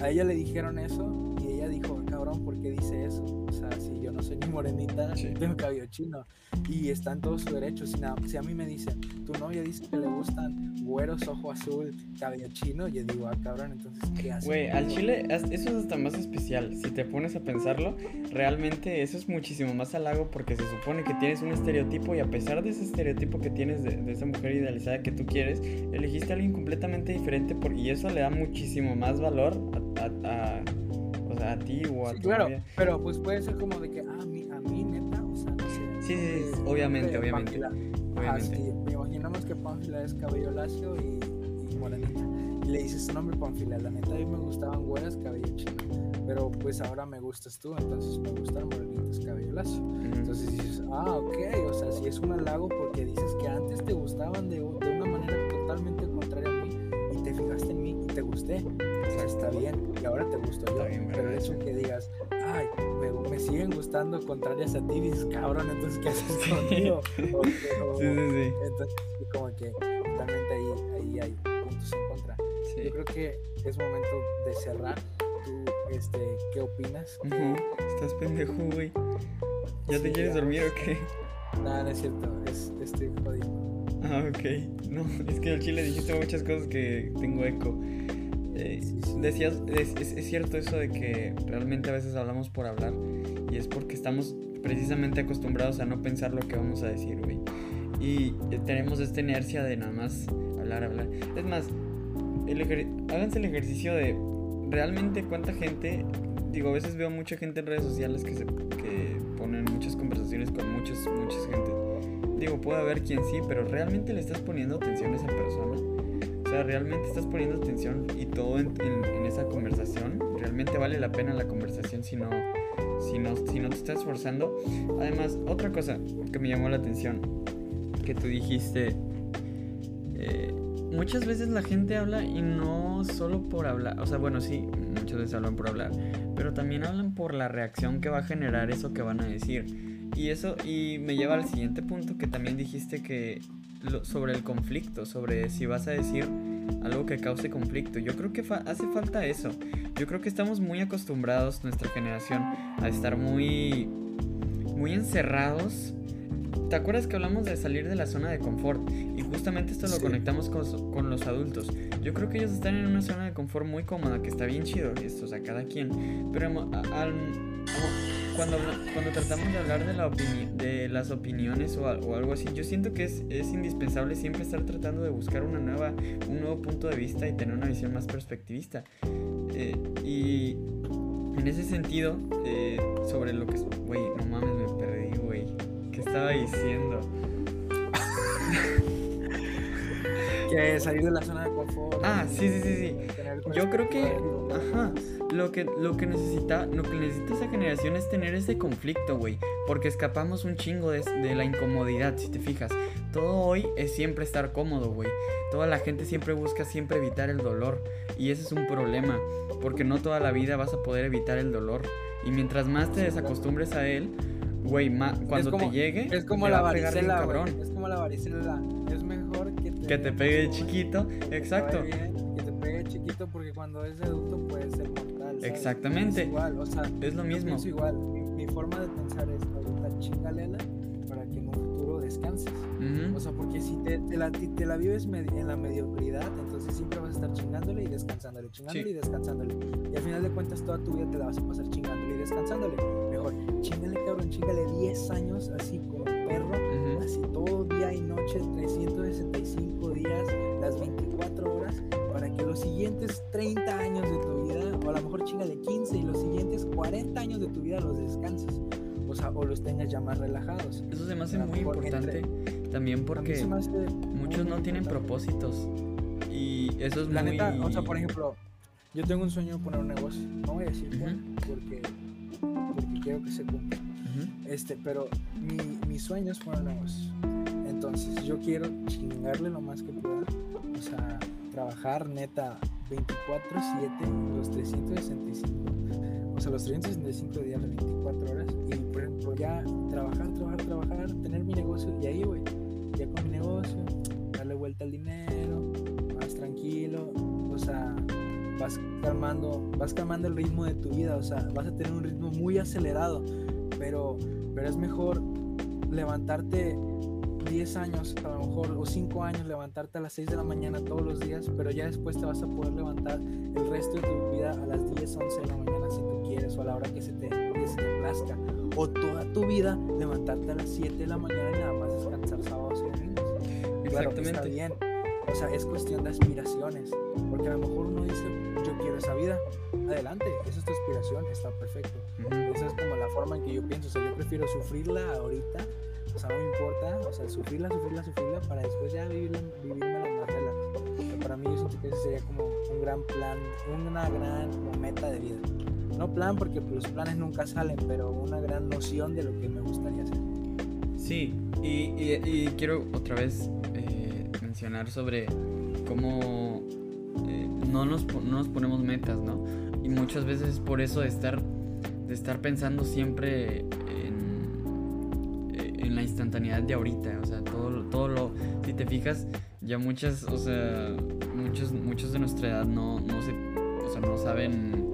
a ella le dijeron eso y ella dijo, cabrón, ¿por qué dice eso? O sea, si yo no soy ni morenita, Sí. tengo cabello chino. Y está en todo su derecho. Si, si a mí me dicen, tu novia dice que le gustan güeros, ojo azul, cabello chino, yo digo, ah, cabrón, entonces, ¿qué hace? Güey, al chile eso es hasta más especial. Si te pones a pensarlo, realmente eso es muchísimo más halago porque se supone que tienes un estereotipo y a pesar de ese estereotipo que tienes de, de esa mujer idealizada que tú quieres, elegiste a alguien completamente diferente por- y eso le da muchísimo más valor a, a- a- sea, a ti o a Sí, tu claro, novia. pero pues puede ser como de que, ah, a mí, a mí neta, o sea, no sé. Sí, sí, sí, obviamente, obviamente, Pamela. Ajá, obviamente. sí, imaginamos que Pamela es cabello lacio y, y morenita. Y le dices su nombre, Pamela. La neta, a mí me gustaban güeras, cabello chino. Pero pues ahora me gustas tú, entonces me gustan morenitas, cabello lacio. Entonces dices, ah, ok, o sea, si es un halago porque dices que antes te gustaban de, de una manera totalmente contraria a mí y te fijaste en mí y te gusté. O sea, está bien y ahora te gusto yo. Bien, pero el hecho eso. que digas, ay, me, me siguen gustando contrarias a ti, dices, cabrón, entonces ¿qué haces Sí. conmigo? O- o- Sí, sí, sí. entonces, como que totalmente ahí, ahí hay puntos en contra. Yo creo que es momento de cerrar. ¿Tú, este, qué opinas? Ujú. Estás pendejo, güey. ¿Ya te quieres ya. dormir o qué? Nada, no es cierto, es, estoy jodido. Ah, ok. No, es que al chile dijiste muchas cosas que tengo eco. Eh, decías, es, es- cierto eso de que realmente a veces hablamos por hablar y es porque estamos precisamente acostumbrados a no pensar lo que vamos a decir, güey. Y eh, tenemos esta inercia de nada más hablar, hablar. Es más, el háganse el ejercicio de realmente cuánta gente, digo, a veces veo mucha gente en redes sociales que, se, que ponen muchas conversaciones con muchas, muchas gente. Digo, puede haber quien sí, pero ¿realmente le estás poniendo atención a esa persona? O sea, ¿realmente estás poniendo atención y todo en, esa conversación? ¿Realmente vale la pena la conversación si no, si, no, si no te estás esforzando? Además, otra cosa que me llamó la atención. que tú dijiste, eh, muchas veces la gente habla y no solo por hablar, o sea, bueno, sí, muchas veces hablan por hablar, pero también hablan por la reacción que va a generar eso que van a decir. Y eso, y me lleva al siguiente punto que también dijiste que sobre el conflicto, sobre si vas a decir algo que cause conflicto. Yo creo que hace falta eso. Yo creo que estamos muy acostumbrados, nuestra generación, a estar muy, muy encerrados. ¿Te acuerdas que hablamos de salir de la zona de confort? Y justamente esto lo conectamos con, con, los adultos. Yo creo que ellos están en una zona de confort muy cómoda, que está bien chido, esto, o sea, cada quien. Pero al, cuando, cuando tratamos de hablar de, la de las opiniones o, algo así, yo siento que es, es, indispensable siempre estar tratando de buscar una nueva, un nuevo punto de vista y tener una visión más perspectivista. Eh, y en ese sentido, eh, sobre lo que... Güey, no mames, me perdí, güey. ¿Qué estaba diciendo? que salir de la zona de confort. Ah, sí, sí, sí, sí. Yo creo que... Ajá lo que, lo que necesita, lo que necesita esa generación es tener ese conflicto, güey. Porque escapamos un chingo de, de, la incomodidad, si te fijas. Todo hoy es siempre estar cómodo, güey. Toda la gente siempre busca siempre evitar el dolor. Y ese es un problema. Porque no toda la vida vas a poder evitar el dolor. Y mientras más te desacostumbres a él, güey, cuando te llegue, es como la varicela, cabrón. Es como la varicela. Es mejor que te, que te pegue chiquito. Exacto. que te pegue chiquito porque cuando es adulto Exactamente. Es igual, o sea, es lo mismo. Es igual. Mi, forma de pensar es ahorita chingalela para que en un futuro descanses. O sea, porque si te, la, te la vives en la mediocridad, entonces siempre vas a estar chingándole y descansándole, chingándole y descansándole. Y al final de cuentas, toda tu vida te la vas a pasar chingándole y descansándole. Mejor, chingale, cabrón, chingale 10 años así como perro, así todo día y noche, 365 días, las 24 horas, para que los siguientes 30 años de tu vida a lo mejor chingale 15 y los siguientes 40 años de tu vida los descanses. O sea, o los tengas ya más relajados. Eso se me hace muy importante también porque muchos no tienen propósitos. Y eso es La neta, o sea, por ejemplo, yo tengo un sueño de poner un negocio. No voy a decir porque, porque quiero que se cumpla. Este, pero mi, mi sueño es poner un negocio. Entonces, yo quiero chingarle lo más que pueda. O sea, trabajar neta 24-7, los 365, o sea, los 365 días, las 24 horas, y por ejemplo, ya trabajar, trabajar, trabajar, tener mi negocio, y ahí, güey, ya con mi negocio, darle vuelta al dinero, más tranquilo, o sea, vas calmando, vas calmando el ritmo de tu vida, o sea, vas a tener un ritmo muy acelerado, pero, pero es mejor levantarte 10 años, a lo mejor, o 5 años, levantarte a las 6 de la mañana todos los días, pero ya después te vas a poder levantar el resto de tu vida a las 10, 11 de la mañana si tú quieres, o a la hora que se te, que se te plazca. O toda tu vida levantarte a las 7 de la mañana y nada más descansar sábados y domingos. Exactamente. está bien. O sea, es cuestión de aspiraciones. Porque a lo mejor uno dice, yo quiero esa vida. Adelante, esa es tu aspiración, está perfecto. Esa es como la forma en que yo pienso. O sea, yo prefiero sufrirla ahorita o sea, no me importa, o sea, sufrirla, sufrirla, sufrirla para después ya vivirla, vivirme la más relax. para mí yo siento que ese sería como un gran plan, una gran meta de vida. No plan porque los planes nunca salen, pero una gran noción de lo que me gustaría hacer. Sí, y, y, quiero otra vez eh, mencionar sobre cómo eh, no, nos, no nos ponemos metas, ¿no? Y muchas veces por eso de estar, de estar pensando siempre en la instantaneidad de ahorita, o sea, todo, todo lo, si te fijas, ya muchas, o sea, muchos, muchos de nuestra edad no, no se, o sea, no saben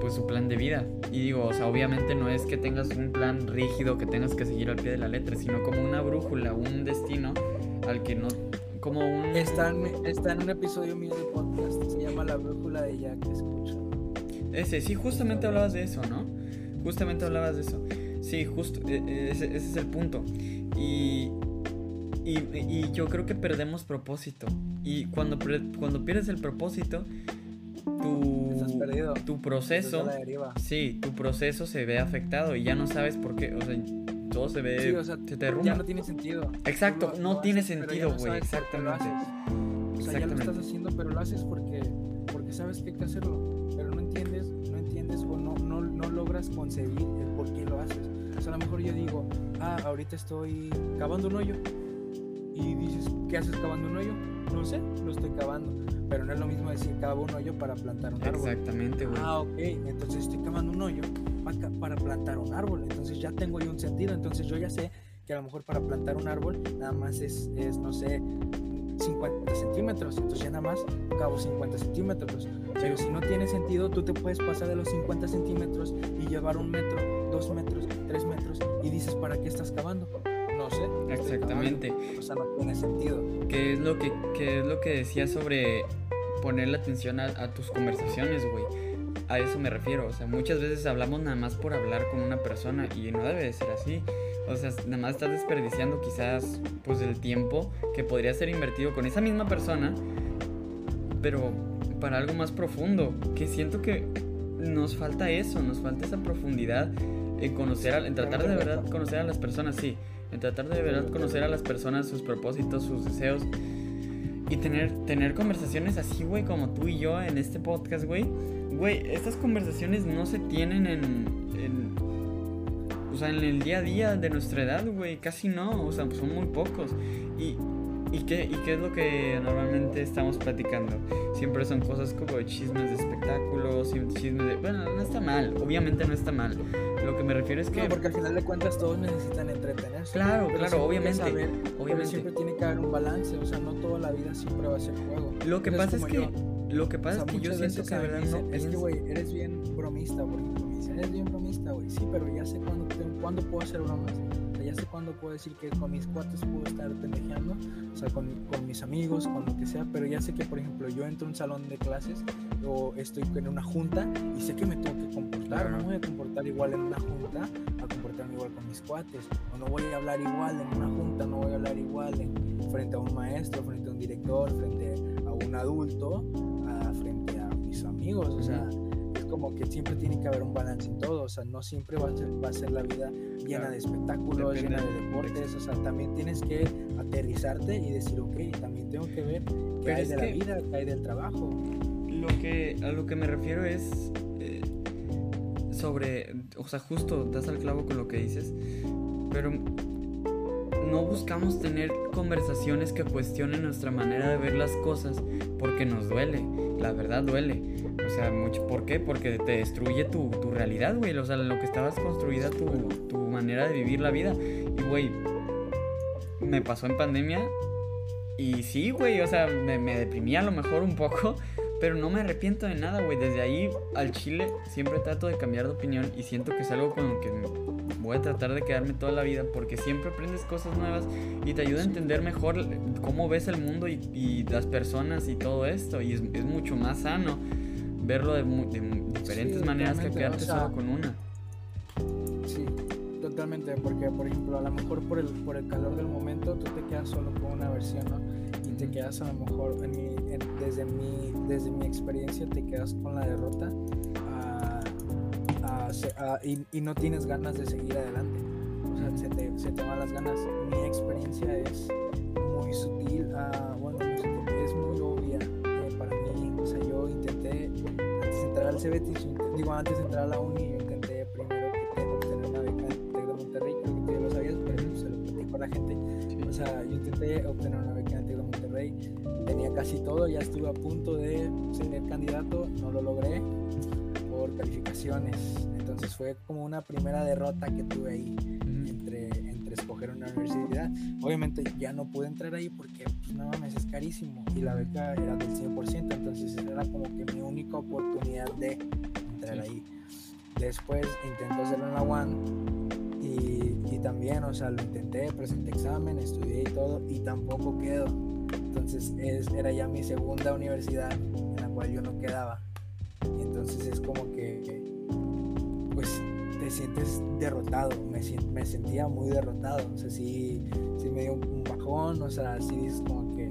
pues su plan de vida. Y digo, o sea, obviamente no es que tengas un plan rígido que tengas que seguir al pie de la letra, sino como una brújula, un destino al que no como un está en, está en un episodio mío de podcast, se llama La brújula de Jack, escucha. Ese, sí, justamente hablabas de eso, ¿no? Justamente hablabas de eso. Sí, justo, e, e, ese, es el punto. Y, y, yo creo que perdemos propósito. Y cuando, cuando pierdes el propósito, tu, tu proceso, sí, tu proceso se ve afectado y ya no sabes por qué, o sea, todo se ve, se te Ya no tiene sentido. Exacto, no tiene sentido, güey, exactamente. O sea, ya lo estás haciendo, pero lo haces porque, porque sabes que hay que hacerlo, pero no entiendes, no entiendes o no, no, no logras concebir el por qué lo haces. A lo mejor yo digo, ah, ahorita estoy cavando un hoyo. Y dices, ¿qué haces cavando un hoyo? No sé, lo estoy cavando. Pero no es lo mismo decir cavo un hoyo para plantar un árbol. Exactamente, güey. Ah, ok. Entonces estoy cavando un hoyo pa- para plantar un árbol. Entonces ya tengo yo un sentido. Entonces yo ya sé que a lo mejor para plantar un árbol nada más es, es no sé, 50 centímetros. Entonces ya nada más cavo 50 centímetros. Pero si no tiene sentido, tú te puedes pasar de los 50 centímetros y llevar un metro, dos metros, dices, ¿para qué estás cavando? No sé. Exactamente. O sea, no tiene sentido. ¿Qué es lo que, qué es lo que decía sobre ponerle atención a, a tus conversaciones, güey? A eso me refiero. O sea, muchas veces hablamos nada más por hablar con una persona y no debe de ser así. O sea, nada más estás desperdiciando quizás pues el tiempo que podría ser invertido con esa misma persona, pero para algo más profundo. Que siento que nos falta eso, nos falta esa profundidad en conocer, a- en tratar de verdad conocer a las personas, sí. En tratar de verdad conocer a las personas, sus propósitos, sus deseos. Y tener, tener conversaciones así, güey, como tú y yo en este podcast, güey. Güey, estas conversaciones no se tienen en, en... O sea, en el día a día de nuestra edad, güey. Casi no. O sea, pues son muy pocos. Y, ¿y, qué, ¿Y qué es lo que normalmente estamos platicando? Siempre son cosas como chismes de espectáculos, chismes de... Bueno, no está mal. Obviamente no está mal. Lo que me refiero es que... No, porque al final de cuentas todos necesitan entretenerse. Claro, Pero claro, obviamente, pero obviamente. siempre tiene que haber un balance, o sea, no toda la vida siempre va a ser juego. Lo que pasa es que... yo. Lo que O pasa sea, es que yo siento que verdad no es que güey, eres bien bromista, por ejemplo, me dicen, eres bien bromista, güey, sí, pero ya sé cuándo, cuándo puedo hacer bromas, sé cuándo puedo decir que con mis cuates puedo estar pendejeando, o sea, con, con mis amigos, con lo que sea, pero ya sé que, por ejemplo, yo entro a un salón de clases o estoy en una junta y sé que me tengo que comportar, Claro. no voy a comportar igual en una junta a comportarme igual con mis cuates, o no voy a hablar igual en una junta, no voy a hablar igual en, frente a un maestro, frente a un director, frente a un adulto, a, frente a mis amigos, o sea, como que siempre tiene que haber un balance en todo, o sea, no siempre va a ser, va a ser la vida llena Claro. de espectáculos, Depende llena de deportes, o sea, también tienes que aterrizarte y decir, ok, también tengo que ver qué hay de la vida, qué hay del trabajo. Lo que, a lo que me refiero es eh, sobre, o sea, justo das al clavo con lo que dices, pero no buscamos tener conversaciones que cuestionen nuestra manera de ver las cosas porque nos duele, la verdad duele. O sea, mucho, ¿por qué? Porque te destruye tu, tu realidad, güey. O sea, lo que estabas construida, tu, tu manera de vivir la vida. Y, güey, me pasó en pandemia y sí, güey, o sea, me, me deprimí a lo mejor un poco, pero no me arrepiento de nada, güey. Desde ahí al chile siempre trato de cambiar de opinión y siento que es algo con lo que voy a tratar de quedarme toda la vida porque siempre aprendes cosas nuevas y te ayuda a entender mejor cómo ves el mundo y, y las personas y todo esto. Y es, es mucho más sano verlo de, mu- de diferentes Sí, maneras que quedarte o sea, solo con una. Sí, totalmente, porque por ejemplo, a lo mejor por el, por el calor del momento tú te quedas solo con una versión, ¿no? Y te quedas a lo mejor, en mi- en- desde, mi, desde mi experiencia, te quedas con la derrota se- ah, y, y no tienes ganas de seguir adelante. O sea, se te, se te van las ganas. Mi experiencia es muy sutil, ah, bueno, es muy obvia eh, para mí. O sea, yo intenté, antes de entrar al CBT, digo, antes de entrar a la uni, yo intenté primero que te- obtener una beca en de Monterrey, creo que tú ya lo sabías, pero pues, se lo platico a la gente. O sea, yo intenté obtener una beca en de Monterrey, tenía casi todo, ya estuve a punto de ser candidato, no lo logré por calificaciones. Entonces fue como una primera derrota que tuve ahí entre, entre escoger una universidad. Obviamente ya no pude entrar ahí porque pues, no mames, es carísimo y la beca era del 100%, entonces era como que mi única oportunidad de entrar Sí. ahí. Después intento hacerlo en la UAN y, y también, o sea, lo intenté, presenté examen, estudié y todo y tampoco quedo. Entonces es, era ya mi segunda universidad en la cual yo no quedaba. Y entonces es como que, pues, te sientes derrotado. Me, me sentía muy derrotado. O sea, sí, sí me dio un, bajón. O sea, sí dices como que,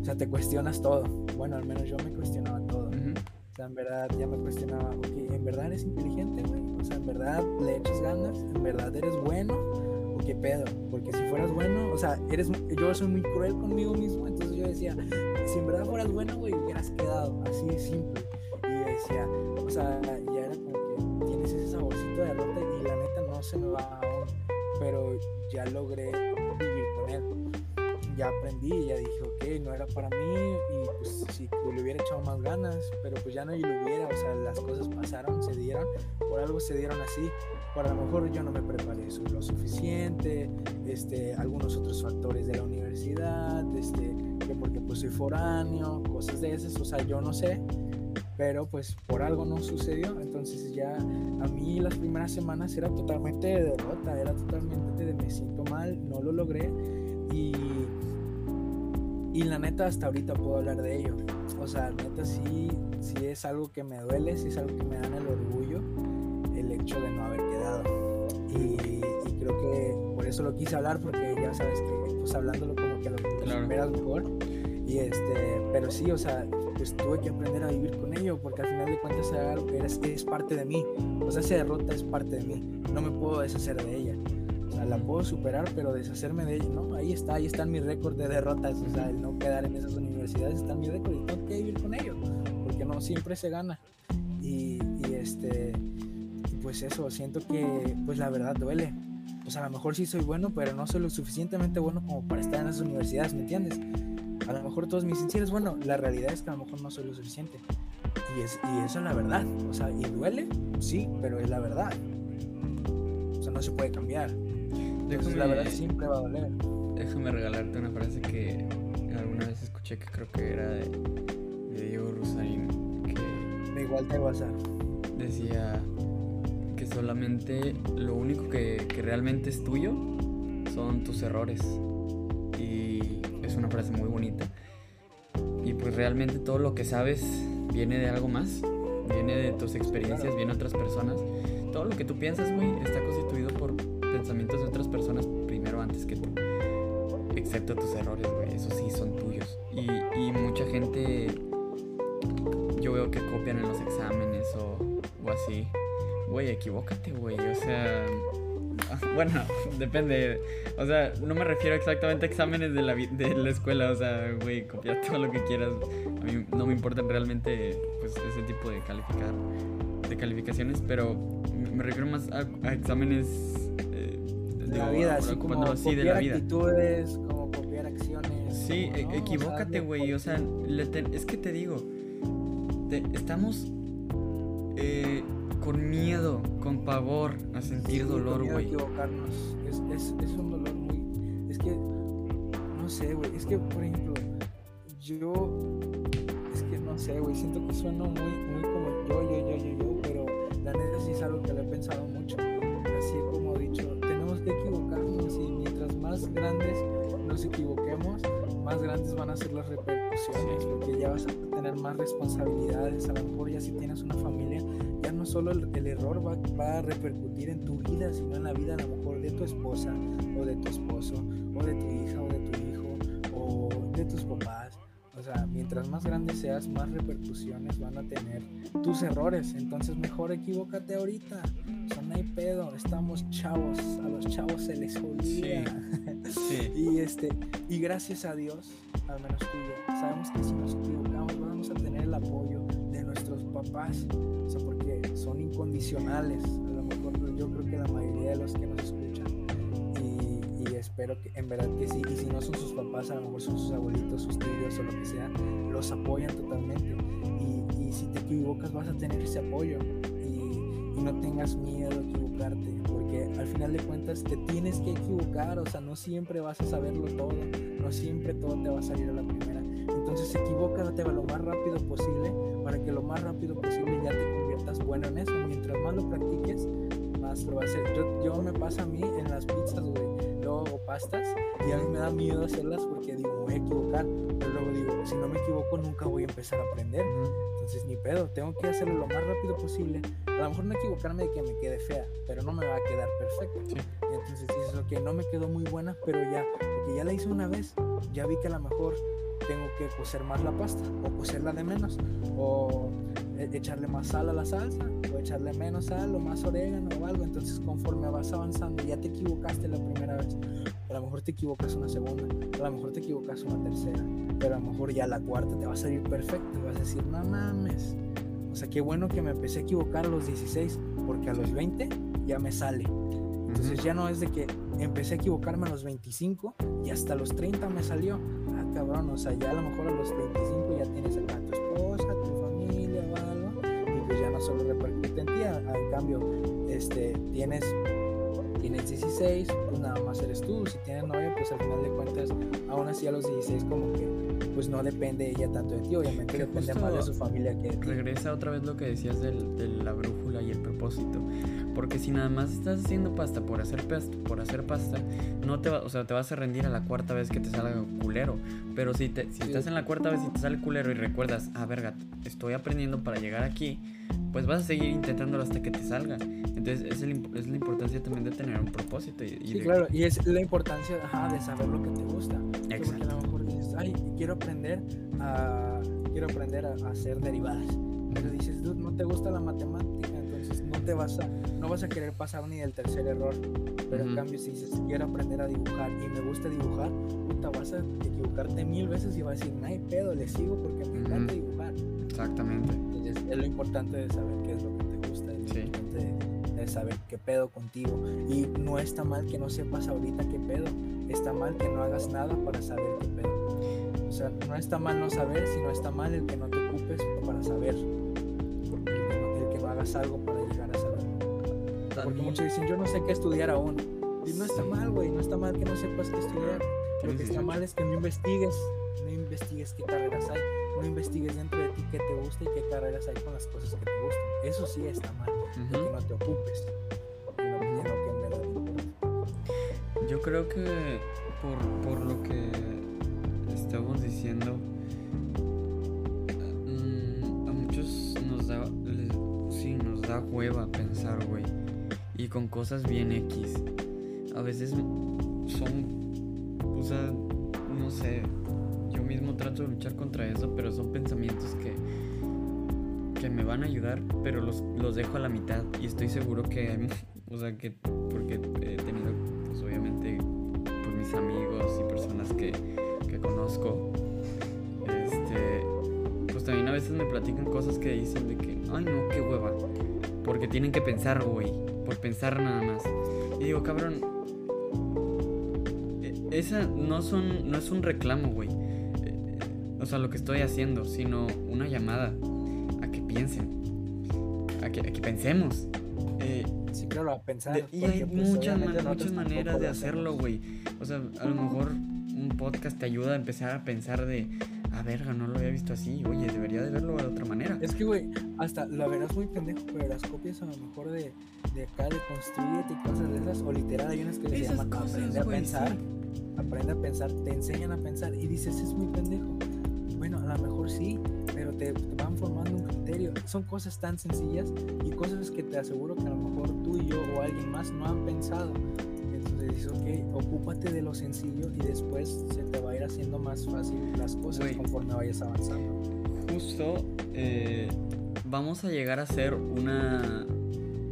o sea, te cuestionas todo. Bueno, al menos yo me cuestionaba todo. Ujú. O sea, en verdad ya me cuestionaba, ok, ¿en verdad eres inteligente, güey? O sea, ¿en verdad le echas ganas? ¿En verdad eres bueno? ¿O qué pedo? Porque si fueras bueno, o sea, eres, yo soy muy cruel conmigo mismo, entonces yo decía, si en verdad fueras bueno, güey, hubieras quedado así de simple. Y yo decía, o sea, no se me va aún, pero ya logré vivir con él. ya aprendí, ya dije, ok, no era para mí y pues si le hubiera echado más ganas, pero pues ya no lo hubiera, o sea, las cosas pasaron, se dieron, por algo se dieron así, por a lo mejor yo no me preparé lo suficiente, este, algunos otros factores de la universidad, este, que porque pues soy foráneo, cosas de esas, o sea, yo no sé, pero pues por algo no sucedió, entonces ya a mí las primeras semanas era totalmente de derrota, era totalmente de me siento mal, no lo logré. Y, y la neta hasta ahorita puedo hablar de ello, o sea, neta sí, sí es algo que me duele, sí es algo que me da el orgullo el hecho de no haber quedado. Y, creo que por eso lo quise hablar porque ya sabes que pues hablándolo como que lo, claro. mejor y este, pero sí, o sea, pues tuve que aprender a vivir con ello, porque al final de cuentas es, es parte de mí. O sea, esa derrota es parte de mí. No me puedo deshacer de ella. O sea, la puedo superar, pero deshacerme de ella, no, ahí está, ahí está mi récord de derrotas. O sea, el no quedar en esas universidades está en mi récord y tengo que vivir con ello, porque no siempre se gana. Y, y este, pues eso, siento que, pues la verdad duele. Sea, a lo mejor sí soy bueno, pero no soy lo suficientemente bueno como para estar en esas universidades, ¿me entiendes? A lo mejor todos me dicen, sí, bueno, la realidad es que a lo mejor no soy lo suficiente. Y, es, y eso es la verdad. O sea, y duele, sí, pero es la verdad. O sea, no se puede cambiar. Entonces, la verdad siempre va a doler. Déjame regalarte una frase que alguna vez escuché que creo que era de, Diego Rosarín. Que de igual te WhatsApp. Decía que solamente lo único que, que realmente es tuyo son tus errores una frase muy bonita. Y pues realmente todo lo que sabes viene de algo más, viene de tus experiencias, viene de otras personas. Todo lo que tú piensas, güey, está constituido por pensamientos de otras personas primero antes que tú. Excepto tus errores, güey, esos sí son tuyos. Y, y mucha gente, yo veo que copian en los exámenes o, o así. Güey, equivócate, güey. O sea, Bueno, depende. O sea, no me refiero exactamente a exámenes de la, de la escuela. O sea, güey, copiar todo lo que quieras. A mí no me importan realmente pues, ese tipo de calificar de calificaciones, pero me refiero más a, exámenes eh, de, la vida, así como copiar de la vida. actitudes, como copiar acciones. Sí, e, equivócate, güey. O sea, es que te digo, estamos eh, con miedo, con pavor a sentir dolor, güey. equivocarnos. Es, es, es, un dolor muy. Es que. No sé, güey. Es que, por ejemplo, yo. Es que no sé, güey. Siento que sueno muy, muy como yo, yo, yo, yo, yo. Pero la neta sí es algo que le he pensado mucho. Así como he dicho, tenemos que equivocarnos. Y mientras más grandes nos equivoquemos, más grandes van a ser las repercusiones. Porque ya vas a tener más responsabilidades. A lo mejor ya si tienes una familia no solo el, error va, va, a repercutir en tu vida, sino en la vida a lo mejor de tu esposa o de tu esposo o de tu hija o de tu hijo o de tus papás. O sea, mientras más grande seas, más repercusiones van a tener tus errores. Entonces mejor equivócate ahorita. O sea, no hay pedo. Estamos chavos. A los chavos se les olvida. y este, y gracias a Dios, al menos tú y yo, sabemos que si nos equivocamos vamos a tener el apoyo de nuestros papás. O sea, son incondicionales. A lo mejor yo creo que la mayoría de los que nos escuchan. Y, espero que en verdad que sí. Y si no son sus papás, a lo mejor son sus abuelitos, sus tíos o lo que sea, los apoyan totalmente. Y, si te equivocas vas a tener ese apoyo. Y, no tengas miedo a equivocarte. Porque al final de cuentas te tienes que equivocar. O sea, no siempre vas a saberlo todo. No siempre todo te va a salir a la primera. Entonces equivócate lo más rápido posible para que lo más rápido posible ya te conviertas bueno en eso. Mientras más lo practiques, más lo vas a hacer. Yo, yo me pasa a mí en las pizzas, güey. Yo hago pastas y a mí me da miedo hacerlas porque digo, me voy a equivocar. Pero luego digo, si no me equivoco, nunca voy a empezar a aprender. Entonces, ni pedo, tengo que hacerlo lo más rápido posible. A lo mejor no equivocarme de que me quede fea, pero no me va a quedar perfecto. Entonces dices, ok, no me quedó muy buena, pero ya, porque ya la hice una vez, ya vi que a lo mejor tengo que cocer más la pasta o cocerla de menos o echarle más sal a la salsa o echarle menos sal o más orégano o algo. Entonces conforme vas avanzando ya te equivocaste la primera vez. A lo mejor te equivocas una segunda a lo mejor te equivocas una tercera pero a lo mejor ya la cuarta te va a salir perfecto. Y vas a decir no mames o sea qué bueno que me empecé a equivocar a los 16 porque a los 20 ya me sale. Entonces ya no es de que empecé a equivocarme a los 25 y hasta los 30 me salió. Ah, cabrón, o sea, ya a lo mejor a los 25 ya tienes a no solo repercute en ti, en cambio, este, tienes tienes 16, pues nada más eres tú. Si tienes novia, pues al final de cuentas, aún así a los 16 como que pues no depende ella tanto de ti, obviamente depende más de su familia que de ti. Regresa otra vez lo que decías del, de la brújula y el propósito. Porque si nada más estás haciendo pasta por hacer pasta, por hacer pasta, no te va, o sea, te vas a rendir a la cuarta vez que te salga culero. Pero si te, si estás en la cuarta vez y te sale culero y recuerdas, ah, verga, estoy aprendiendo para llegar aquí, pues vas a seguir intentándolo hasta que te salga. Entonces es, es la importancia también de tener un propósito. Y, sí, claro, y es la importancia de saber lo que te gusta. Exacto. Porque a lo mejor dices, ay, quiero aprender a, quiero aprender a, hacer derivadas. Pero dices, dude, no te gusta la matemática, entonces no te vas a, no vas a querer pasar ni del tercer error. Pero en cambio, si dices, quiero aprender a dibujar y me gusta dibujar, puta, vas a equivocarte mil veces y vas a decir, no hay pedo, le sigo porque me encanta dibujar. Exactamente. Entonces, es lo importante de saber qué es lo que te gusta, es lo importante de, saber qué pedo contigo. Y no está mal que no sepas ahorita qué pedo, está mal que no hagas nada para saber qué pedo. O sea, no está mal no saber, sino está mal el que no te ocupes para saber. Porque el que no, el que no hagas algo para llegar a saber. Porque muchos dicen, yo no sé qué estudiar aún. Y no está mal, güey, no está mal que no sepas qué estudiar. Lo que está mal es que no investigues, no investigues qué carreras hay, no investigues dentro de qué te gusta y qué carreras hay con las cosas que te gustan. Eso sí está mal, que no te ocupes en lo que en verdad importa. Yo creo que por, por lo que estamos diciendo, mm, a muchos nos da, les- sí, nos da hueva pensar, güey. Y con cosas bien X. A veces son, o sea, no sé, trato de luchar contra eso, pero son pensamientos que, que me van a ayudar, pero los, los dejo a la mitad. Y estoy seguro que, o sea, que, porque he tenido, pues obviamente, pues mis amigos y personas que, que conozco, este, pues también a veces me platican cosas que dicen de que, ay no, qué hueva, porque tienen que pensar, güey, por pensar nada más. Y digo, cabrón, e- esa no son, no es un reclamo, güey. O sea, lo que estoy haciendo, sino una llamada a que piensen, a que, a que pensemos. Eh, Sí, claro, a pensar. de- y hay pues, muchas, obviamente ma- nosotros muchas maneras de lo hacerlo, güey. O sea, a lo mejor un podcast te ayuda a empezar a pensar de, a verga, no lo había visto así. Oye, debería de verlo de otra manera. Es que, güey, hasta la verás muy pendejo, pero las copias a lo mejor de, de acá, de construyete y cosas de esas, o literal hay unas que les llaman cosas, aprende a pensar, sí. aprende a pensar, te enseñan a pensar y dices, es muy pendejo. A mejor sí, pero te, te van formando un criterio. Son cosas tan sencillas y cosas que te aseguro que a lo mejor tú y yo o alguien más no han pensado. Entonces dices, ok, ocúpate de lo sencillo y después se te va a ir haciendo más fácil las cosas Güey. conforme vayas avanzando. Justo eh, vamos a llegar a ser una,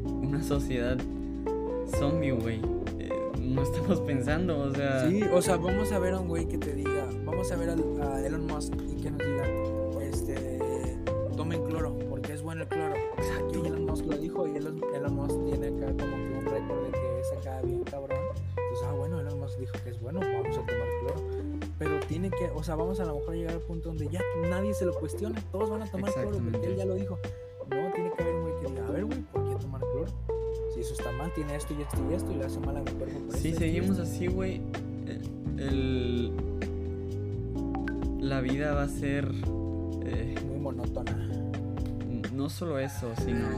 una sociedad zombie, güey. Eh, no estamos pensando, o sea... Sí, o sea, vamos a ver a un güey que te diga, vamos a ver al- a, Elon Musk y que nos diga, tiene que, o sea, vamos a lo mejor llegar al punto donde ya nadie se lo cuestiona, todos van a tomar cloro porque él ya lo dijo. No, tiene que haber un güey que diga, a ver, güey, ¿por qué tomar cloro? Si eso está mal, tiene esto y esto y esto y le hace mal a mi cuerpo. Si seguimos esto". así, güey, eh, el... La vida va a ser... eh, muy monótona. no solo eso, sino...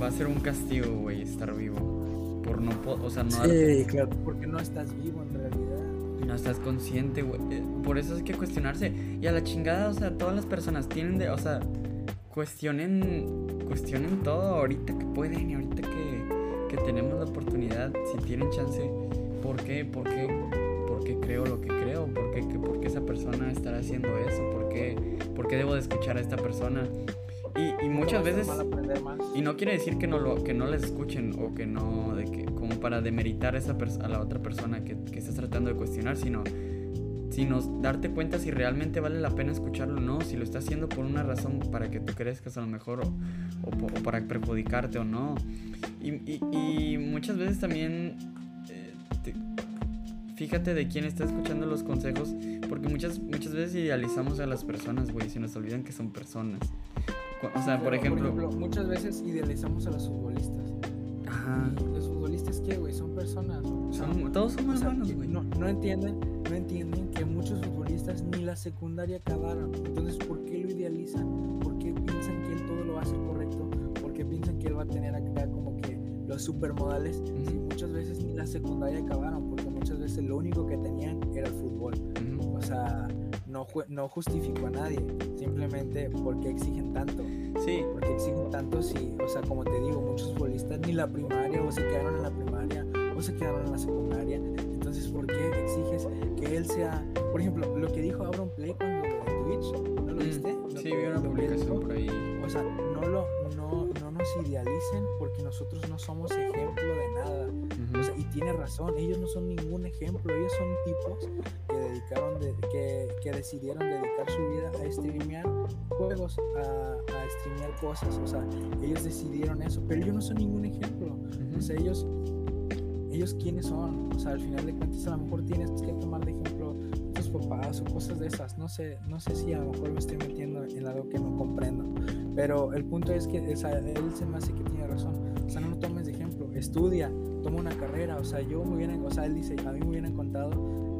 Va a ser un castigo, güey, estar vivo. Por no... O sea, no... Sí, claro, porque no estás vivo realidad. No estás consciente, güey. Eh, Por eso hay que cuestionarse. Y a la chingada, o sea, todas las personas tienen de. O sea, cuestionen. Cuestionen todo ahorita que pueden y ahorita que, que tenemos la oportunidad. Si tienen chance. ¿Por qué? ¿Por qué? ¿Por qué creo lo que creo? ¿Por qué, que- por qué esa persona estará haciendo eso? ¿Por qué, por qué debo de escuchar a esta persona? Y, y muchas veces. Y no quiere decir que no lo que no les escuchen o que no de que como para demeritar a esa a la otra persona que, que estás tratando de cuestionar, sino sino darte cuenta si realmente vale la pena escucharlo o no, si lo está haciendo por una razón para que tú crezcas a lo mejor o, o o para perjudicarte o no. Y, y- y muchas veces también eh, te- fíjate de quién está escuchando los consejos, porque muchas muchas veces idealizamos a las personas, güey, se nos olvidan que son personas. O sea, por Pero, ejemplo, muchas veces idealizamos a los futbolistas. Ajá, los futbolistas, ¿qué, güey? Son personas. sea, son, todos sea, humanos, que güey. no, no entienden, no entienden que muchos futbolistas ni la secundaria acabaron. Entonces, ¿por qué lo idealizan? ¿Por qué piensan que él todo lo hace correcto? ¿Por qué piensan que él va a tener acá como que los supermodales? Si Ujú. muchas veces ni la secundaria acabaron, porque muchas veces lo único que tenían era el fútbol. O sea, no, no justificó a nadie, simplemente porque exigen tanto. Sí, Porque exigen tanto si, o sea, como te digo, muchos futbolistas ni la primaria o se quedaron en la primaria o se quedaron en la secundaria. Entonces, ¿por qué exiges que él sea, por ejemplo, lo que dijo Auron Play cuando en Twitch, ¿no lo Mm, viste? Lo sí, vi una publicación dijo. por ahí. O sea, no, lo, no, no nos idealicen porque nosotros no somos ejemplo de nada. O sea, y tiene razón, ellos no son ningún ejemplo, ellos son tipos que dedicaron, de, que, que decidieron dedicar su vida a streamear juegos, a, a streamear cosas, o sea, ellos decidieron eso, pero ellos no son ningún ejemplo, Ujú. o sea, ellos, ellos quiénes son, o sea, al final de cuentas a lo mejor tienes que tomar de ejemplo tus papás o cosas de esas, no sé, no sé si a lo mejor me estoy metiendo en algo que no comprendo, pero el punto es que o sea, él se me hace que tiene razón, o sea, no lo tomes de ejemplo, estudia, toma una carrera, o sea, yo me hubieran, o sea, él dice, a mí me hubieran contado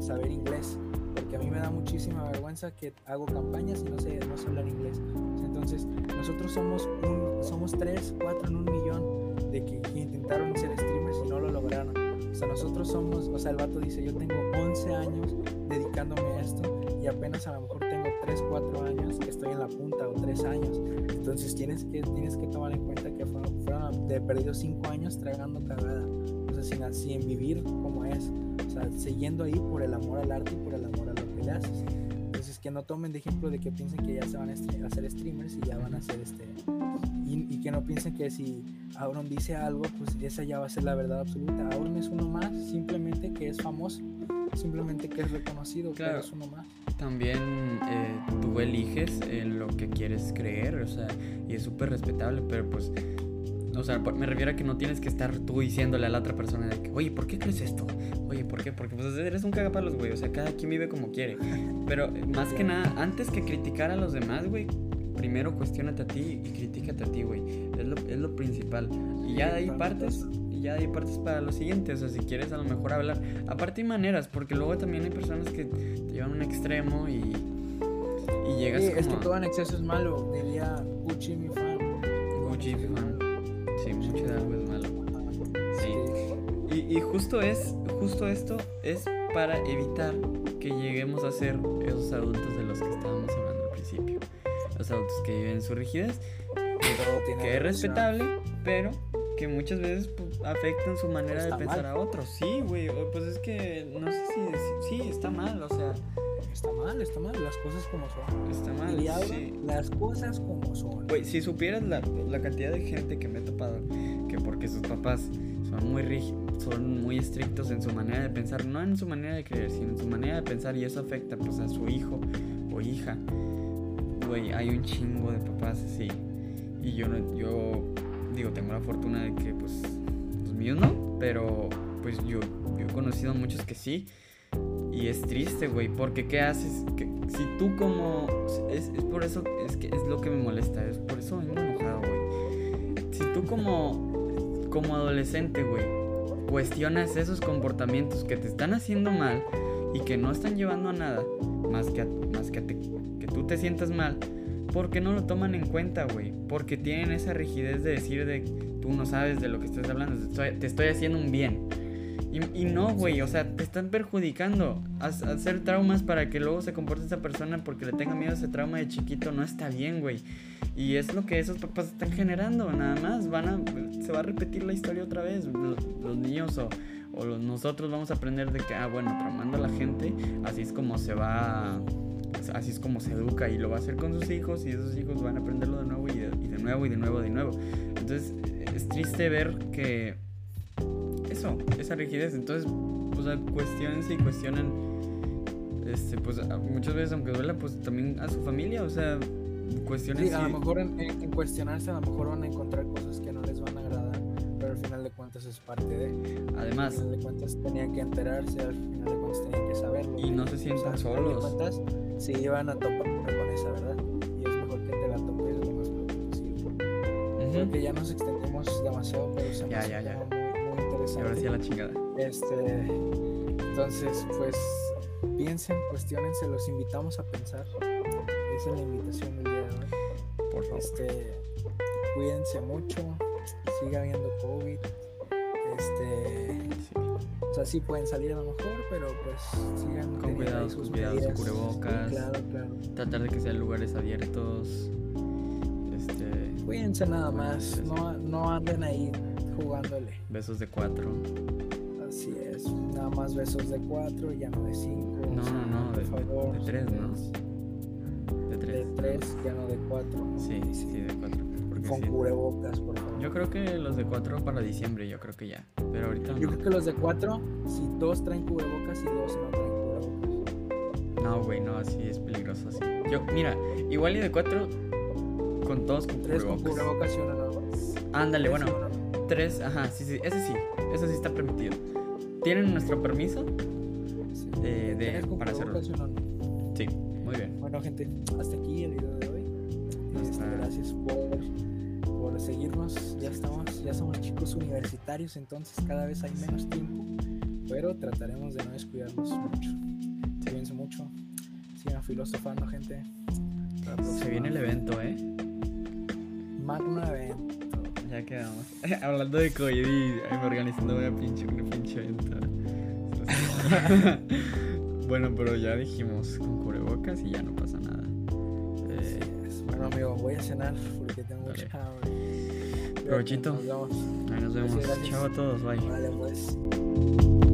saber inglés, porque a mí me da muchísima vergüenza que hago campañas y no sé, no sé hablar inglés. Entonces, nosotros somos un, somos tres, cuatro en un millón de que, que intentaron ser streamers y no lo lograron. O sea, nosotros somos, o sea, el vato dice, yo tengo 11 años dedicándome a esto y apenas a lo mejor tengo 3, 4 años que estoy en la punta o 3 años. Entonces tienes que, tienes que tomar en cuenta que fueron, fueron de perdido 5 años tragando cagada. Sin, sin vivir como es. O sea, siguiendo ahí por el amor al arte y por el amor a lo que le haces. Entonces que no tomen de ejemplo de que piensen que ya se van a hacer streamers y ya van a ser este... Y, y que no piensen que si Auron dice algo, pues esa ya va a ser la verdad absoluta. Auron es uno más, simplemente que es famoso, simplemente que es reconocido, Claro. pero es uno más. También eh, tú eliges en lo que quieres creer, o sea, y es súper respetable, pero pues, o sea, me refiero a que no tienes que estar tú diciéndole a la otra persona de que, oye, ¿por qué crees esto? Oye, ¿por qué? Porque pues eres un cagapalos, güey, o sea, cada quien vive como quiere. Pero eh, más que nada, antes que criticar a los demás, güey, primero cuestionate a ti y critícate a ti, güey. Es lo, es lo principal. Y ya de ahí partes, y ya de ahí partes para lo siguiente. O sea, si quieres a lo mejor hablar. Aparte hay maneras, porque luego también hay personas que te llevan a un extremo y, y llegas Sí, es que todo en exceso es malo, diría Gucci, mi fan. Gucci, fan. Mucho de algo es malo. Sí. Sí. Y, y justo es, justo esto es para evitar que lleguemos a ser esos adultos de los que estábamos hablando al principio. Los adultos que viven su rigidez, Todo tiene que es respetable, pero que muchas veces pues, afectan su manera de Está pensar mal. a otros. Sí, güey, pues es que no sé si decir- sí, está mal, o sea, Está mal, está mal, las cosas como son. está mal. Diría Auron, sí. las cosas como son. Güey, si supieras la, la cantidad de gente que me he topado, que porque sus papás son muy rígidos, son muy estrictos en su manera de pensar, no en su manera de creer, sino en su manera de pensar y eso afecta pues a su hijo o hija. Güey, hay un chingo de papás así. Y yo yo digo, tengo la fortuna de que pues los míos no, pero pues yo, yo he conocido muchos que sí. Y es triste, güey, porque ¿qué haces? Que, si tú como... Es, es por eso, es que es lo que me molesta, es por eso vengo enojado, güey. Si tú como, como adolescente, güey, cuestionas esos comportamientos que te están haciendo mal y que no están llevando a nada, más que a, más que, a te- que tú te sientas mal, ¿por qué no lo toman en cuenta, güey? Porque tienen esa rigidez de decir de tú no sabes de lo que estás hablando, te estoy, te estoy haciendo un bien. Y, y no, güey, o sea, te están perjudicando. Hacer traumas para que luego se comporte esa persona porque le tenga miedo a ese trauma de chiquito no está bien, güey. Y es lo que esos papás están generando, nada más. Van a, se va a repetir la historia otra vez. Los, los niños o, o los- nosotros vamos a aprender de que, ah, bueno, traumando a la gente, así es como se va, así es como se educa y lo va a hacer con sus hijos y esos hijos van a aprenderlo de nuevo y de, y de nuevo y de nuevo de nuevo. Entonces es triste ver que eso, esa rigidez. Entonces, pues cuestionense y cuestionen, este, pues muchas veces, aunque duela, pues también a su familia, o sea, cuestionen Sí, a lo mejor en, en- en cuestionarse, a lo mejor van a encontrar cosas que no les van a agradar, pero al final de, cuen- cuentas es parte de. Además, Al final de cuentas tenían que enterarse, al final de cuentas tenían que saberlo. Y no se sientan al final de solos. cuentas, se iban a topar con esa verdad. Y es mejor que te la topes lo más pronto posible. Creo ujú, que ya nos extendimos demasiado, pero se Ya, ya, ya. Y interesante. ahora sí a la chingada. Este, entonces, pues piensen, cuestionense, los invitamos a pensar. Esa es la invitación del día de hoy. Por favor. Este, cuídense mucho, siga habiendo COVID. Este, Sí. o sea, sí pueden salir a lo mejor, pero pues sigan Con cuidado, sus con cuidado, su medidas. cubrebocas. Claro, claro. Tratar de que sean lugares abiertos. Este. Cuídense nada más, no, no anden ahí jugándole. Besos de cuatro. Así es, nada más besos de cuatro, ya no de cinco. No, no, no, de- favor. de tres, ¿no? De De tres. tres, ya no de cuatro. Sí, sí, de cuatro. Porque Con sí. cubrebocas, por favor. Yo creo que los de cuatro para diciembre, yo creo que ya. Pero ahorita Yo no. creo que los de cuatro, si dos traen cubrebocas y dos no traen cubrebocas. No, güey, no, así es peligroso así. Yo, mira, igual y de cuatro con todos con Tres con cubrebocas. cubrebocas y uno no. Ándale, Tres bueno, no. Tres, ajá, sí, sí, ese sí, ese sí está permitido. ¿Tienen nuestro permiso? Sí. Eh, de- para hacerlo. no. Sí, muy bien. Bueno, gente, hasta aquí el video de hoy. Este, gracias por, por seguirnos. Ya estamos, ya somos chicos universitarios, entonces cada vez hay menos tiempo. Pero trataremos de no descuidarnos mucho. Cuídense mucho. Sigan filosofando, gente. Se viene el evento, ¿eh? Magno evento. Ya quedamos. Hablando de COVID y me organizando una pinche, una pinche venta. bueno, pero ya dijimos con cubrebocas y ya no pasa nada. Eh. Bueno, amigo, voy a cenar porque tengo Dale. mucha hambre. Provechito. Nos vemos. ahí nos vemos. Chao a todos, bye. Vale, pues.